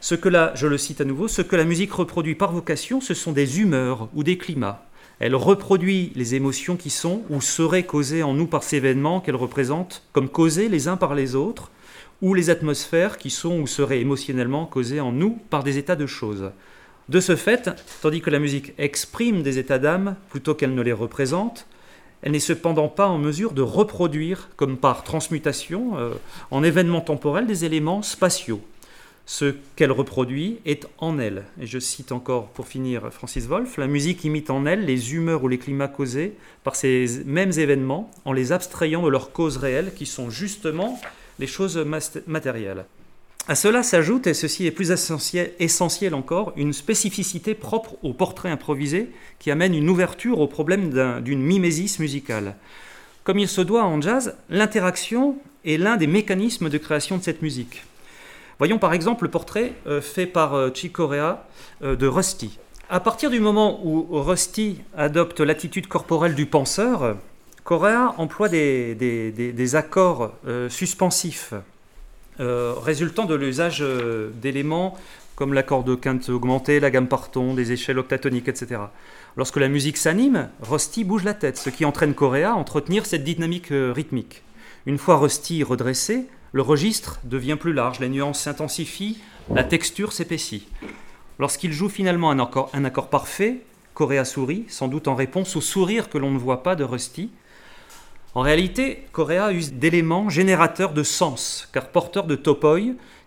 Ce que je le cite à nouveau, ce que la musique reproduit par vocation, ce sont des humeurs ou des climats, elle reproduit les émotions qui sont ou seraient causées en nous par ces événements qu'elle représente comme causés les uns par les autres, ou les atmosphères qui sont ou seraient émotionnellement causées en nous par des états de choses. De ce fait, tandis que la musique exprime des états d'âme plutôt qu'elle ne les représente, elle n'est cependant pas en mesure de reproduire, comme par transmutation, euh, en événements temporels, des éléments spatiaux ce qu'elle reproduit est en elle. Et je cite encore pour finir Francis Wolff, la musique imite en elle les humeurs ou les climats causés par ces mêmes événements en les abstrayant de leurs causes réelles qui sont justement les choses matérielles. À cela s'ajoute, et ceci est plus essentiel, encore, une spécificité propre au portrait improvisé qui amène une ouverture au problème d'une mimésis musicale. Comme il se doit en jazz, l'interaction est l'un des mécanismes de création de cette musique. Voyons par exemple le portrait euh, fait par euh, Chick Corea euh, de Rusty. À partir du moment où Rusty adopte l'attitude corporelle du penseur, Correa emploie des, accords suspensifs résultant de l'usage d'éléments comme l'accord de quinte augmentée, la gamme parton, des échelles octatoniques, etc. Lorsque la musique s'anime, Rusty bouge la tête, ce qui entraîne Correa à entretenir cette dynamique rythmique. Une fois Rusty redressé, le registre devient plus large, les nuances s'intensifient, la texture s'épaissit. Lorsqu'il joue finalement un accord, parfait, Correa sourit, sans doute en réponse au sourire que l'on ne voit pas de Rusty. En réalité, Correa use d'éléments générateurs de sens, car porteurs de topoi,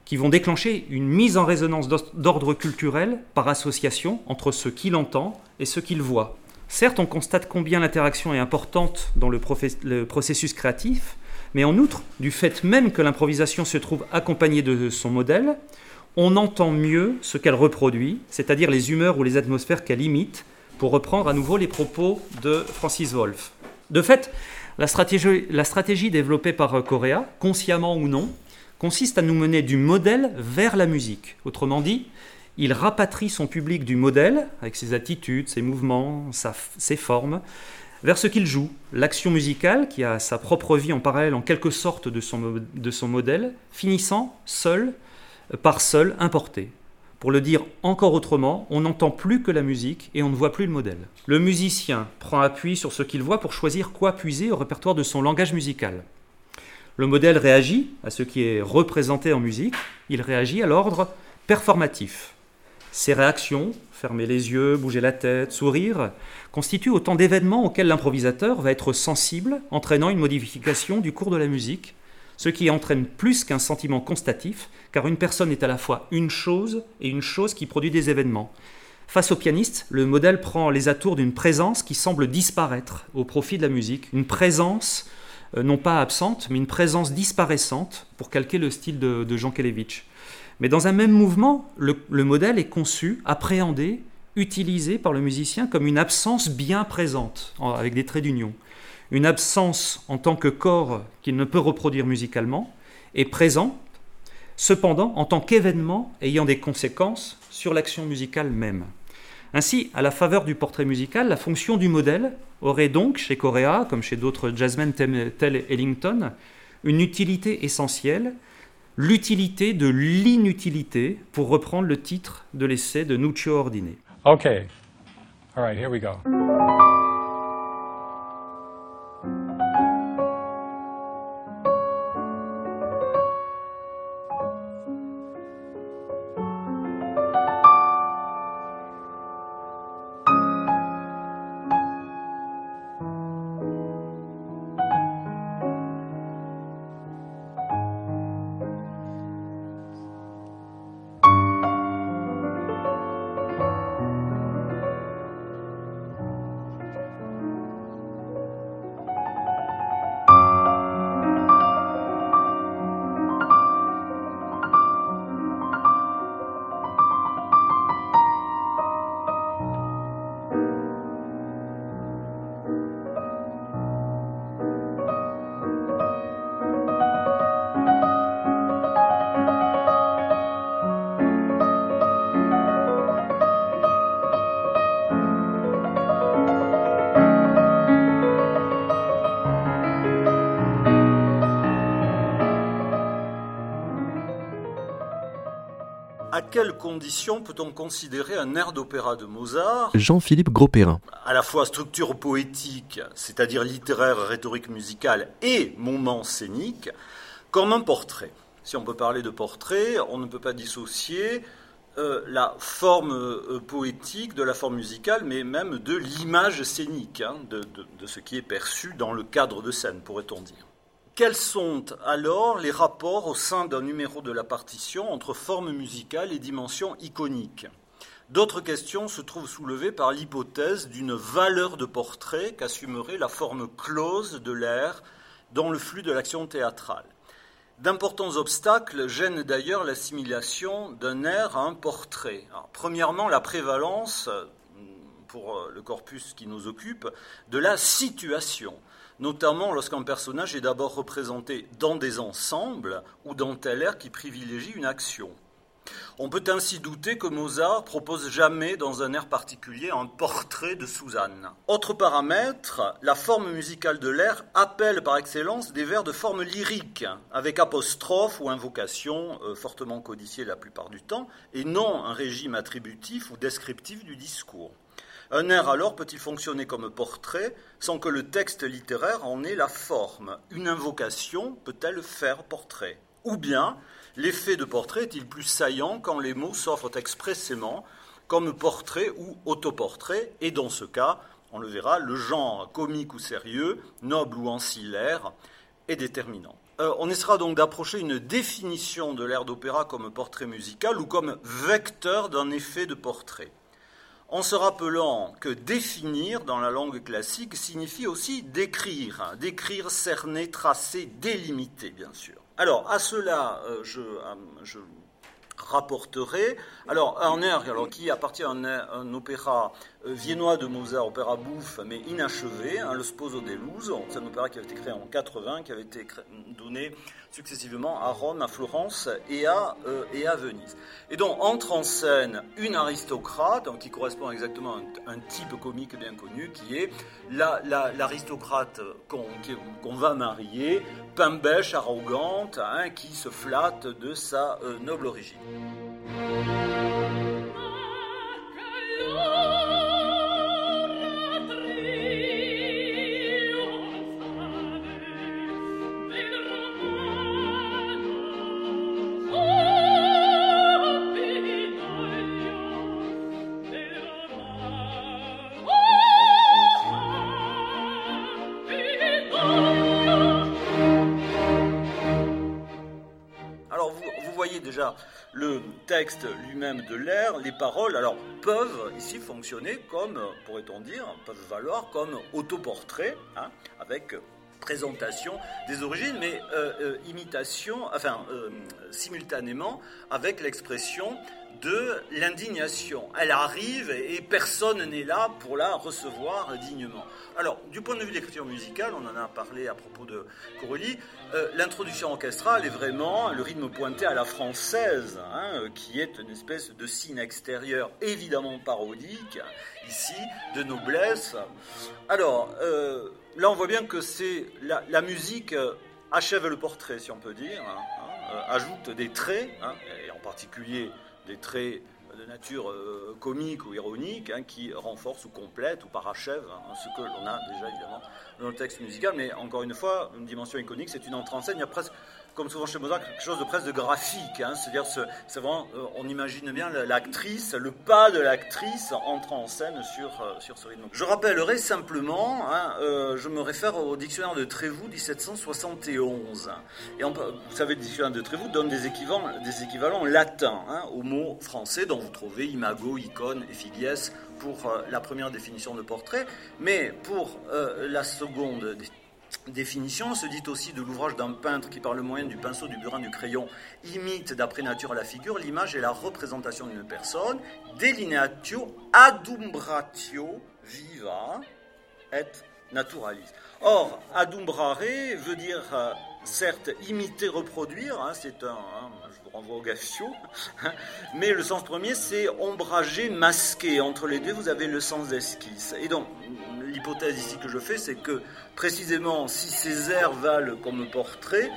qui vont déclencher une mise en résonance d'ordre culturel par association entre ce qu'il entend et ce qu'il voit. Certes, on constate combien l'interaction est importante dans le processus créatif, mais en outre, du fait même que l'improvisation se trouve accompagnée de son modèle, on entend mieux ce qu'elle reproduit, c'est-à-dire les humeurs ou les atmosphères qu'elle imite, pour reprendre à nouveau les propos de Francis Wolff. De fait, la stratégie, développée par Correa, consciemment ou non, consiste à nous mener du modèle vers la musique. Autrement dit, il rapatrie son public du modèle, avec ses attitudes, ses mouvements, ses formes, vers ce qu'il joue, l'action musicale, qui a sa propre vie en parallèle en quelque sorte de son, de son modèle, finissant seul, par seul, importé. Pour le dire encore autrement, on n'entend plus que la musique et on ne voit plus le modèle. Le musicien prend appui sur ce qu'il voit pour choisir quoi puiser au répertoire de son langage musical. Le modèle réagit à ce qui est représenté en musique, il réagit à l'ordre performatif. Ses réactions, fermer les yeux, bouger la tête, sourire, constituent autant d'événements auxquels l'improvisateur va être sensible, entraînant une modification du cours de la musique, ce qui entraîne plus qu'un sentiment constatif, car une personne est à la fois une chose et une chose qui produit des événements. Face au pianiste, le modèle prend les atours d'une présence qui semble disparaître au profit de la musique, une présence euh, non pas absente, mais une présence disparaissante, pour calquer le style de, Jean Kelevitch. Mais dans un même mouvement, le, modèle est conçu, appréhendé, utilisé par le musicien comme une absence bien présente, avec des traits d'union. Une absence en tant que corps qu'il ne peut reproduire musicalement, est présent, cependant en tant qu'événement ayant des conséquences sur l'action musicale même. Ainsi, à la faveur du portrait musical, la fonction du modèle aurait donc, chez Correa, comme chez d'autres jazzmen tels Ellington, une utilité essentielle, l'utilité de l'inutilité, pour reprendre le titre de l'essai de Nuccio Ordine. Okay. All right, here we go. Quelles conditions peut-on considérer un air d'opéra de Mozart Jean-Philippe Gros-Perrin. À la fois structure poétique, c'est-à-dire littéraire, rhétorique musicale, et moment scénique, comme un portrait. Si on peut parler de portrait, on ne peut pas dissocier euh, la forme euh, poétique de la forme musicale, mais même de l'image scénique, hein, de ce qui est perçu dans le cadre de scène, pourrait-on dire. Quels sont alors les rapports au sein d'un numéro de la partition entre forme musicale et dimension iconique? D'autres questions se trouvent soulevées par l'hypothèse d'une valeur de portrait qu'assumerait la forme close de l'air dans le flux de l'action théâtrale. D'importants obstacles gênent d'ailleurs l'assimilation d'un air à un portrait. premièrement, la prévalence, pour le corpus qui nous occupe, de la situation notamment lorsqu'un personnage est d'abord représenté dans des ensembles ou dans tel air qui privilégie une action. On peut ainsi douter que Mozart propose jamais dans un air particulier un portrait de Suzanne. Autre paramètre, la forme musicale de l'air appelle par excellence des vers de forme lyrique, avec apostrophe ou invocation, euh, fortement codifiés la plupart du temps, et non un régime attributif ou descriptif du discours. Un air alors peut-il fonctionner comme portrait sans que le texte littéraire en ait la forme? Une invocation peut-elle faire portrait? Ou bien l'effet de portrait est-il plus saillant quand les mots s'offrent expressément comme portrait ou autoportrait? Et dans ce cas, on le verra, le genre comique ou sérieux, noble ou ancillaire est déterminant. Euh, on essaiera donc d'approcher une définition de l'air d'opéra comme portrait musical ou comme vecteur d'un effet de portrait en se rappelant que définir dans la langue classique signifie aussi décrire, hein, décrire, cerner, tracer, délimiter, bien sûr. Alors, à cela, euh, je, euh, je rapporterai. Alors, un air qui appartient à un, opéra viennois de Mozart, opéra bouffe, mais inachevé, hein, le Sposo dell'Uso. C'est un opéra qui avait été créé en 80, qui avait été donné successivement à Rome, à Florence et à, euh, et à Venise. Et donc, entre en scène une aristocrate, qui correspond exactement à un, type comique bien connu, qui est l'aristocrate qu'on va marier, pimbèche, arrogante, hein, qui se flatte de sa euh, noble origine. Déjà le texte lui-même de l'air, les paroles, alors peuvent ici fonctionner comme, pourrait-on dire, peuvent valoir comme autoportrait, hein, avec présentation des origines, mais euh, euh, imitation, enfin, euh, simultanément avec l'expression de l'indignation. Elle arrive et personne n'est là pour la recevoir dignement. Alors, du point de vue de l'écriture musicale, on en a parlé à propos de Corelli, euh, l'introduction orchestrale est vraiment le rythme pointé à la française, hein, qui est une espèce de signe extérieur évidemment parodique, ici, de noblesse. Alors, euh, là on voit bien que c'est la, musique euh, achève le portrait, si on peut dire, hein, hein, ajoute des traits, et en particulier des traits de nature euh, comique ou ironique hein, qui renforcent ou complètent ou parachèvent hein, ce que l'on a déjà évidemment dans le texte musical. Mais encore une fois, une dimension iconique, c'est une entrée en. Il y a presque comme souvent chez Mozart, quelque chose de presque graphique. Hein. C'est-à-dire, c'est vraiment, euh, on imagine bien l'actrice, le pas de l'actrice entrant en scène sur, euh, sur ce rythme. Je rappellerai simplement, hein, euh, je me réfère au dictionnaire de Trévoux 1771. Et vous savez, le dictionnaire de Trévoux donne des équivalents, des équivalents latins hein, aux mots français dont vous trouvez imago, icône, effigies pour la première définition de portrait. Mais pour la seconde définition se dit aussi de l'ouvrage d'un peintre qui, par le moyen du pinceau, du burin, du crayon, imite d'après nature la figure, l'image et la représentation d'une personne, delineatio adumbratio viva et naturalis. Or, adumbrare veut dire, euh, certes, imiter, reproduire, hein, c'est un, hein, je vous renvoie au gaffio, hein, mais le sens premier, c'est ombrager, masquer. Entre les deux, vous avez le sens d'esquisse. Et donc, l'hypothèse ici que je fais, c'est que précisément, si ces airs valent comme portrait,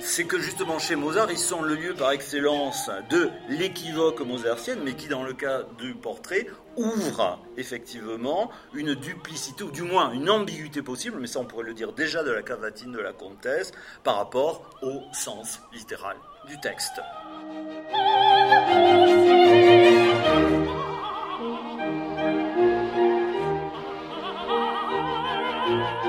c'est que justement chez Mozart, ils sont le lieu par excellence de l'équivoque mozartienne, mais qui dans le cas du portrait ouvre effectivement une duplicité, ou du moins une ambiguïté possible, mais ça on pourrait le dire déjà de la cavatine de la comtesse, par rapport au sens littéral du texte. thank you.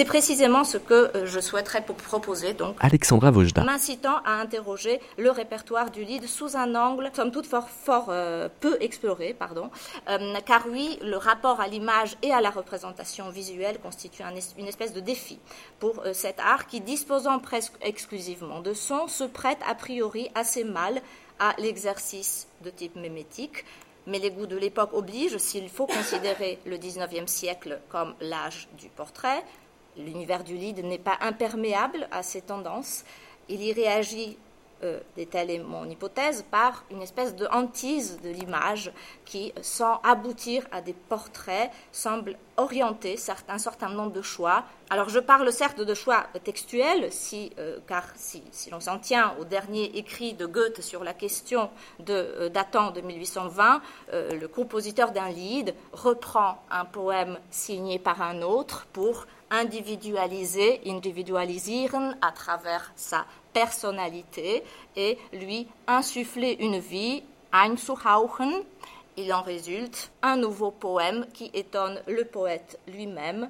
C'est précisément ce que euh, je souhaiterais proposer, donc, Alexandra Vojda. m'incitant à interroger le répertoire du lead sous un angle, somme toute, fort, fort euh, peu exploré, pardon, euh, car oui, le rapport à l'image et à la représentation visuelle constitue une espèce de défi pour cet art qui, disposant presque exclusivement de son, se prête a priori assez mal à l'exercice de type mémétique, mais les goûts de l'époque obligent, s'il faut considérer le XIXe siècle comme l'âge du portrait, l'univers du lead n'est pas imperméable à ces tendances. Il y réagit, euh, telle est mon hypothèse, par une espèce de hantise de l'image qui, sans aboutir à des portraits, semble orienter un certain nombre de choix. Alors je parle certes de choix textuels, euh, car si, l'on s'en tient au dernier écrit de Goethe sur la question de, euh, datant de 1820, euh, le compositeur d'un lead reprend un poème signé par un autre pour individualiser, individualisieren à travers sa personnalité et lui insuffler une vie, einzuhauchen. Il en résulte un nouveau poème qui étonne le poète lui-même.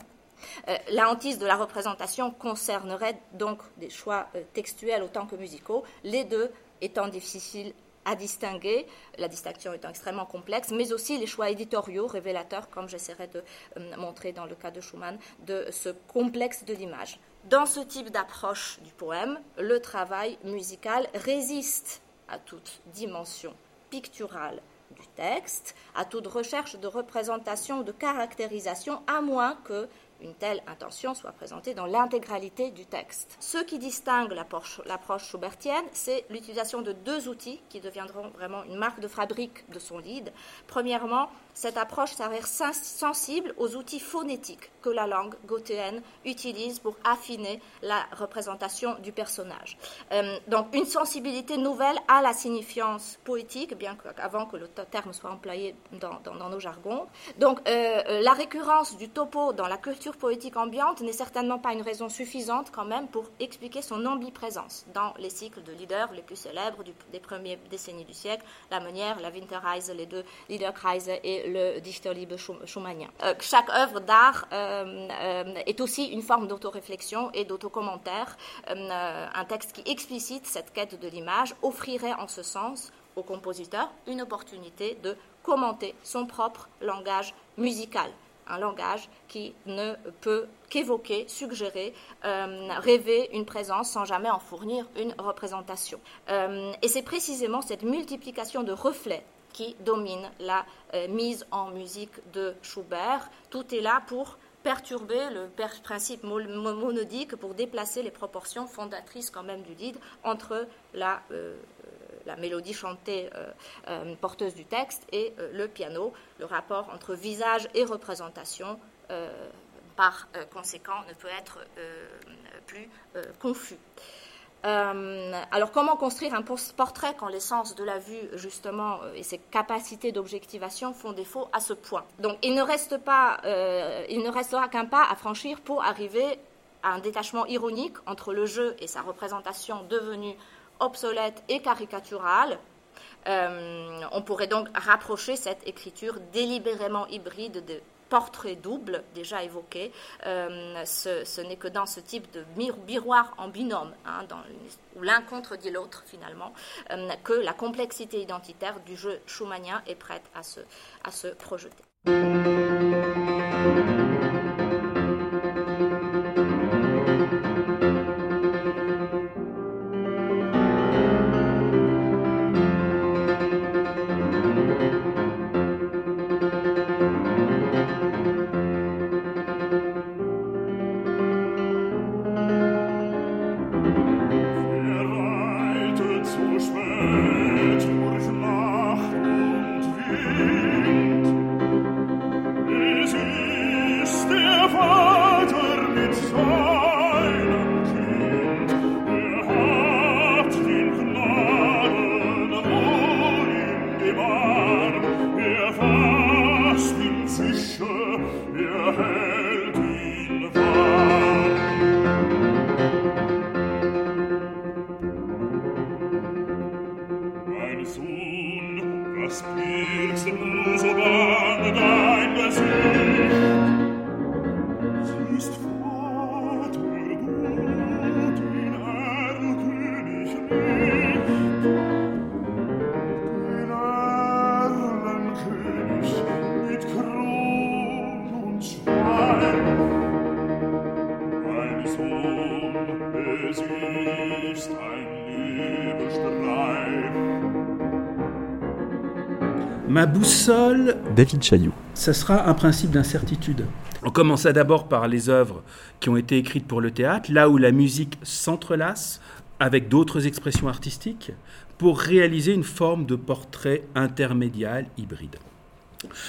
Euh, la hantise de la représentation concernerait donc des choix euh, textuels autant que musicaux, les deux étant difficiles à distinguer, la distinction étant extrêmement complexe, mais aussi les choix éditoriaux révélateurs, comme j'essaierai de euh, montrer dans le cas de Schumann, de ce complexe de l'image. Dans ce type d'approche du poème, le travail musical résiste à toute dimension picturale du texte, à toute recherche de représentation, de caractérisation, à moins que une telle intention soit présentée dans l'intégralité du texte. Ce qui distingue l'approche schaubertienne, c'est l'utilisation de deux outils qui deviendront vraiment une marque de fabrique de son lead. Premièrement, cette approche s'avère sensible aux outils phonétiques que la langue gothéenne utilise pour affiner la représentation du personnage. Euh, donc une sensibilité nouvelle à la signifiance poétique, bien qu'avant que le terme soit employé dans, nos jargons. Donc euh, euh, la récurrence du topo dans la culture poétique ambiante n'est certainement pas une raison suffisante quand même pour expliquer son omniprésence dans les cycles de leaders les plus célèbres des premières décennies du siècle, la Meunière, la Winterreise, les deux Liederkreise et le Dichterliebe schumannien. chaque œuvre d'art euh, euh, est aussi une forme d'autoréflexion et d'autocommentaire. Euh, un texte qui explicite cette quête de l'image offrirait en ce sens au compositeur une opportunité de commenter son propre langage musical un langage qui ne peut qu'évoquer, suggérer, rêver une présence sans jamais en fournir une représentation. et c'est précisément cette multiplication de reflets qui domine la mise en musique de Schubert. Tout est là pour perturber le principe monodique pour déplacer les proportions fondatrices quand même du lead entre la, euh, mélodie chantée euh, euh, porteuse du texte et le piano. Le rapport entre visage et représentation, par conséquent, ne peut être plus confus. Euh, alors comment construire un portrait quand l'essence de la vue, justement, euh, et ses capacités d'objectivation font défaut à ce point? Donc il ne, reste pas, euh, il ne restera qu'un pas à franchir pour arriver à un détachement ironique entre le jeu et sa représentation devenue obsolète et caricaturale. on pourrait donc rapprocher cette écriture délibérément hybride de portrait double déjà évoqué. Euh, ce, n'est que dans ce type de miroir en binôme, hein, où l'un contredit l'autre finalement, euh, que la complexité identitaire du jeu schumannien est prête à se, à se projeter. Ma boussole. David Chaillou. Ce sera un principe d'incertitude. On commença d'abord par les œuvres qui ont été écrites pour le théâtre, là où la musique s'entrelace avec d'autres expressions artistiques pour réaliser une forme de portrait intermédial hybride.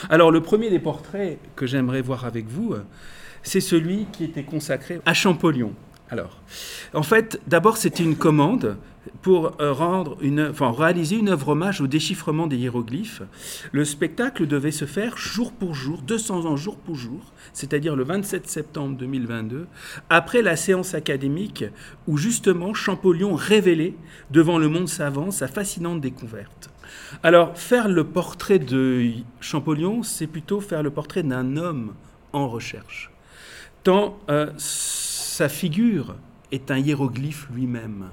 Alors le premier des portraits que j'aimerais voir avec vous, c'est celui qui était consacré à Champollion. Alors, en fait, d'abord, c'était une commande pour euh, rendre une, réaliser une œuvre hommage au déchiffrement des hiéroglyphes. Le spectacle devait se faire jour pour jour, 200 ans jour pour jour, c'est-à-dire le 27 septembre 2022, après la séance académique où justement Champollion révélait devant le monde savant sa fascinante découverte. Alors, faire le portrait de Champollion, c'est plutôt faire le portrait d'un homme en recherche. Tant euh, sa figure est un hiéroglyphe lui-même.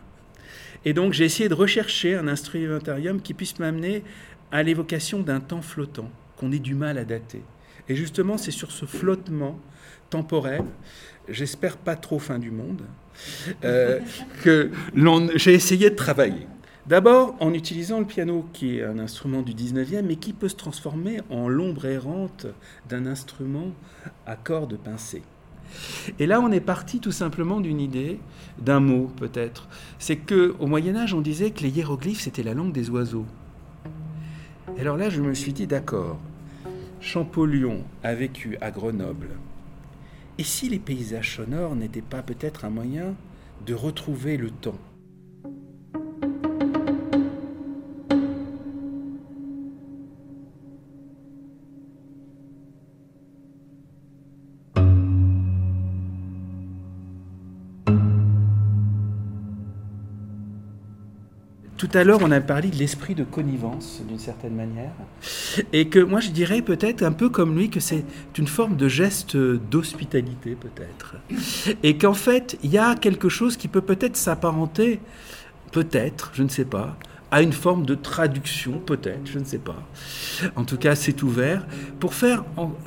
Et donc j'ai essayé de rechercher un instrumentarium qui puisse m'amener à l'évocation d'un temps flottant qu'on ait du mal à dater. Et justement, c'est sur ce flottement temporel, j'espère pas trop fin du monde, euh, que j'ai essayé de travailler. D'abord en utilisant le piano, qui est un instrument du 19e, mais qui peut se transformer en l'ombre errante d'un instrument à cordes pincées. Et là, on est parti tout simplement d'une idée, d'un mot peut-être. C'est que au Moyen Âge, on disait que les hiéroglyphes c'était la langue des oiseaux. Et alors là, je me suis dit d'accord. Champollion a vécu à Grenoble. Et si les paysages sonores n'étaient pas peut-être un moyen de retrouver le temps? Tout à l'heure, on a parlé de l'esprit de connivence, d'une certaine manière, et que moi je dirais peut-être un peu comme lui que c'est une forme de geste d'hospitalité, peut-être, et qu'en fait, il y a quelque chose qui peut peut-être s'apparenter, peut-être, je ne sais pas, à une forme de traduction, peut-être, je ne sais pas. En tout cas, c'est ouvert pour faire,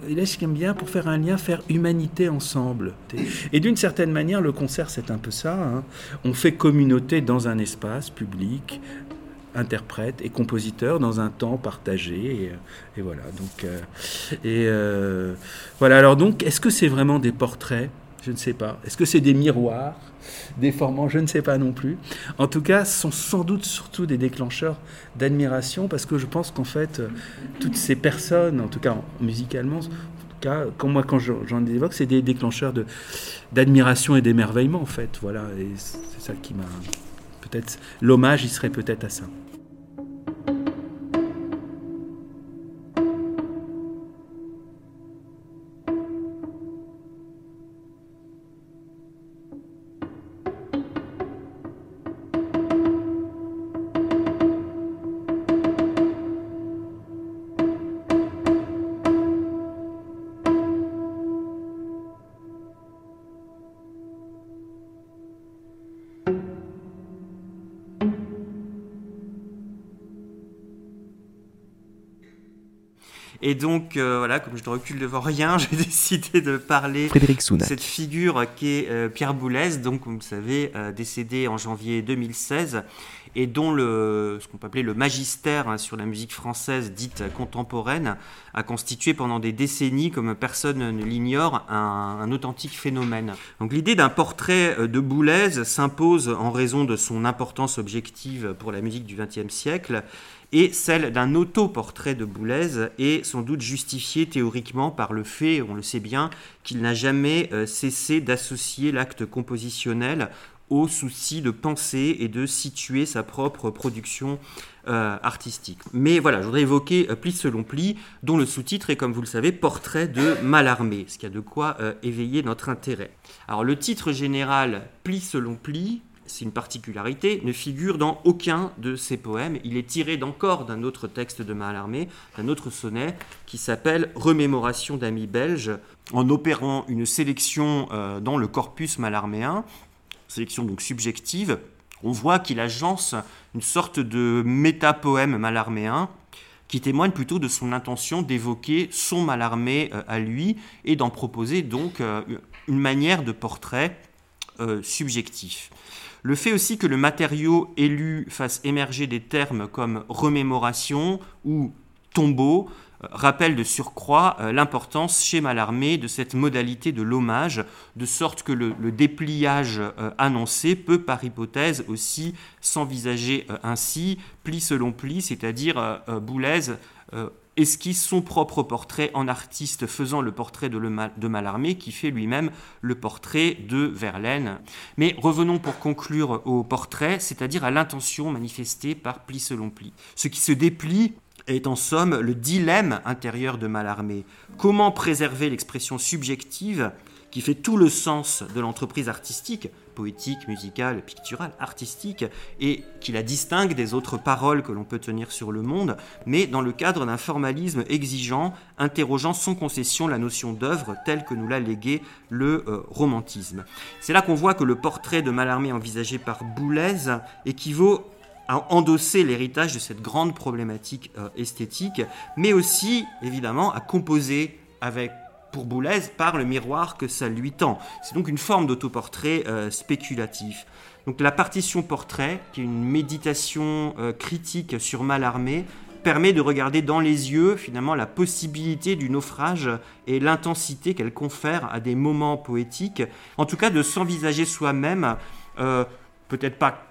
et là je bien, pour faire un lien, faire humanité ensemble. Et d'une certaine manière, le concert, c'est un peu ça. Hein. On fait communauté dans un espace public, interprète et compositeur dans un temps partagé et, voilà donc euh, et euh, voilà alors donc est-ce que c'est vraiment des portraits? Je ne sais pas est-ce que c'est des miroirs déformants, je ne sais pas non plus. En tout cas, ce sont sans doute surtout des déclencheurs d'admiration parce que je pense qu'en fait, euh, toutes ces personnes, en tout cas musicalement, en tout cas, comme moi quand j'en évoque, c'est des déclencheurs de, d'admiration et d'émerveillement en fait. Voilà, et c'est ça qui m'a. Peut-être. L'hommage, il serait peut-être à ça. Et donc, euh, voilà, comme je ne recule devant rien, j'ai décidé de parler de cette figure qui est euh, Pierre Boulez, donc, comme vous le savez, euh, décédé en janvier 2016, et dont le, ce qu'on peut appeler le magistère hein, sur la musique française dite contemporaine a constitué pendant des décennies, comme personne ne l'ignore, un, un, authentique phénomène. Donc l'idée d'un portrait de Boulez s'impose en raison de son importance objective pour la musique du XXe siècle et celle d'un autoportrait de Boulez est sans doute justifiée théoriquement par le fait, on le sait bien, qu'il n'a jamais euh, cessé d'associer l'acte compositionnel au souci de penser et de situer sa propre production euh, artistique. Mais voilà, je voudrais évoquer euh, Pli selon Pli, dont le sous-titre est, comme vous le savez, Portrait de Mallarmé, ce qui a de quoi éveiller notre intérêt. Alors le titre général Pli selon Pli, c'est une particularité, ne figure dans aucun de ses poèmes. Il est tiré d'encore d'un autre texte de Mallarmé, d'un autre sonnet, qui s'appelle Remémoration d'amis belges, en opérant une sélection euh, dans le corpus mallarméen, sélection donc subjective. On voit qu'il agence une sorte de métapoème malarméen qui témoigne plutôt de son intention d'évoquer son Mallarmé euh, à lui et d'en proposer donc euh, une manière de portrait subjectif. Le fait aussi que le matériau élu fasse émerger des termes comme remémoration ou tombeau euh, rappelle de surcroît euh, l'importance chez Mallarmé de cette modalité de l'hommage, de sorte que le, dépliage euh, annoncé peut par hypothèse aussi s'envisager ainsi, pli selon pli, c'est-à-dire Boulez esquisse son propre portrait en artiste faisant le portrait de, de Mallarmé qui fait lui-même le portrait de Verlaine. Mais revenons pour conclure au portrait, c'est-à-dire à, l'intention manifestée par pli selon pli. Ce qui se déplie est en somme le dilemme intérieur de Mallarmé. Comment préserver l'expression subjective qui fait tout le sens de l'entreprise artistique, poétique, musicale, picturale, artistique, et qui la distingue des autres paroles que l'on peut tenir sur le monde, mais dans le cadre d'un formalisme exigeant, interrogeant sans concession la notion d'œuvre telle que nous l'a légué le euh, romantisme. C'est là qu'on voit que le portrait de Mallarmé envisagé par Boulez équivaut à endosser l'héritage de cette grande problématique euh, esthétique, mais aussi, évidemment, à composer avec pour Boulez par le miroir que ça lui tend. C'est donc une forme d'autoportrait euh, spéculatif. Donc la partition portrait, qui est une méditation euh, critique sur Mallarmé, permet de regarder dans les yeux finalement la possibilité du naufrage et l'intensité qu'elle confère à des moments poétiques. En tout cas, de s'envisager soi-même, peut-être pas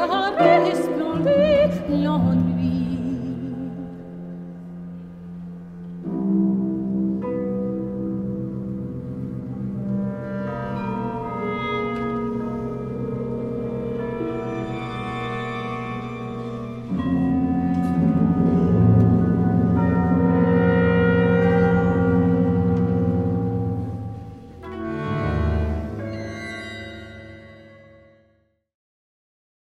sera resplendie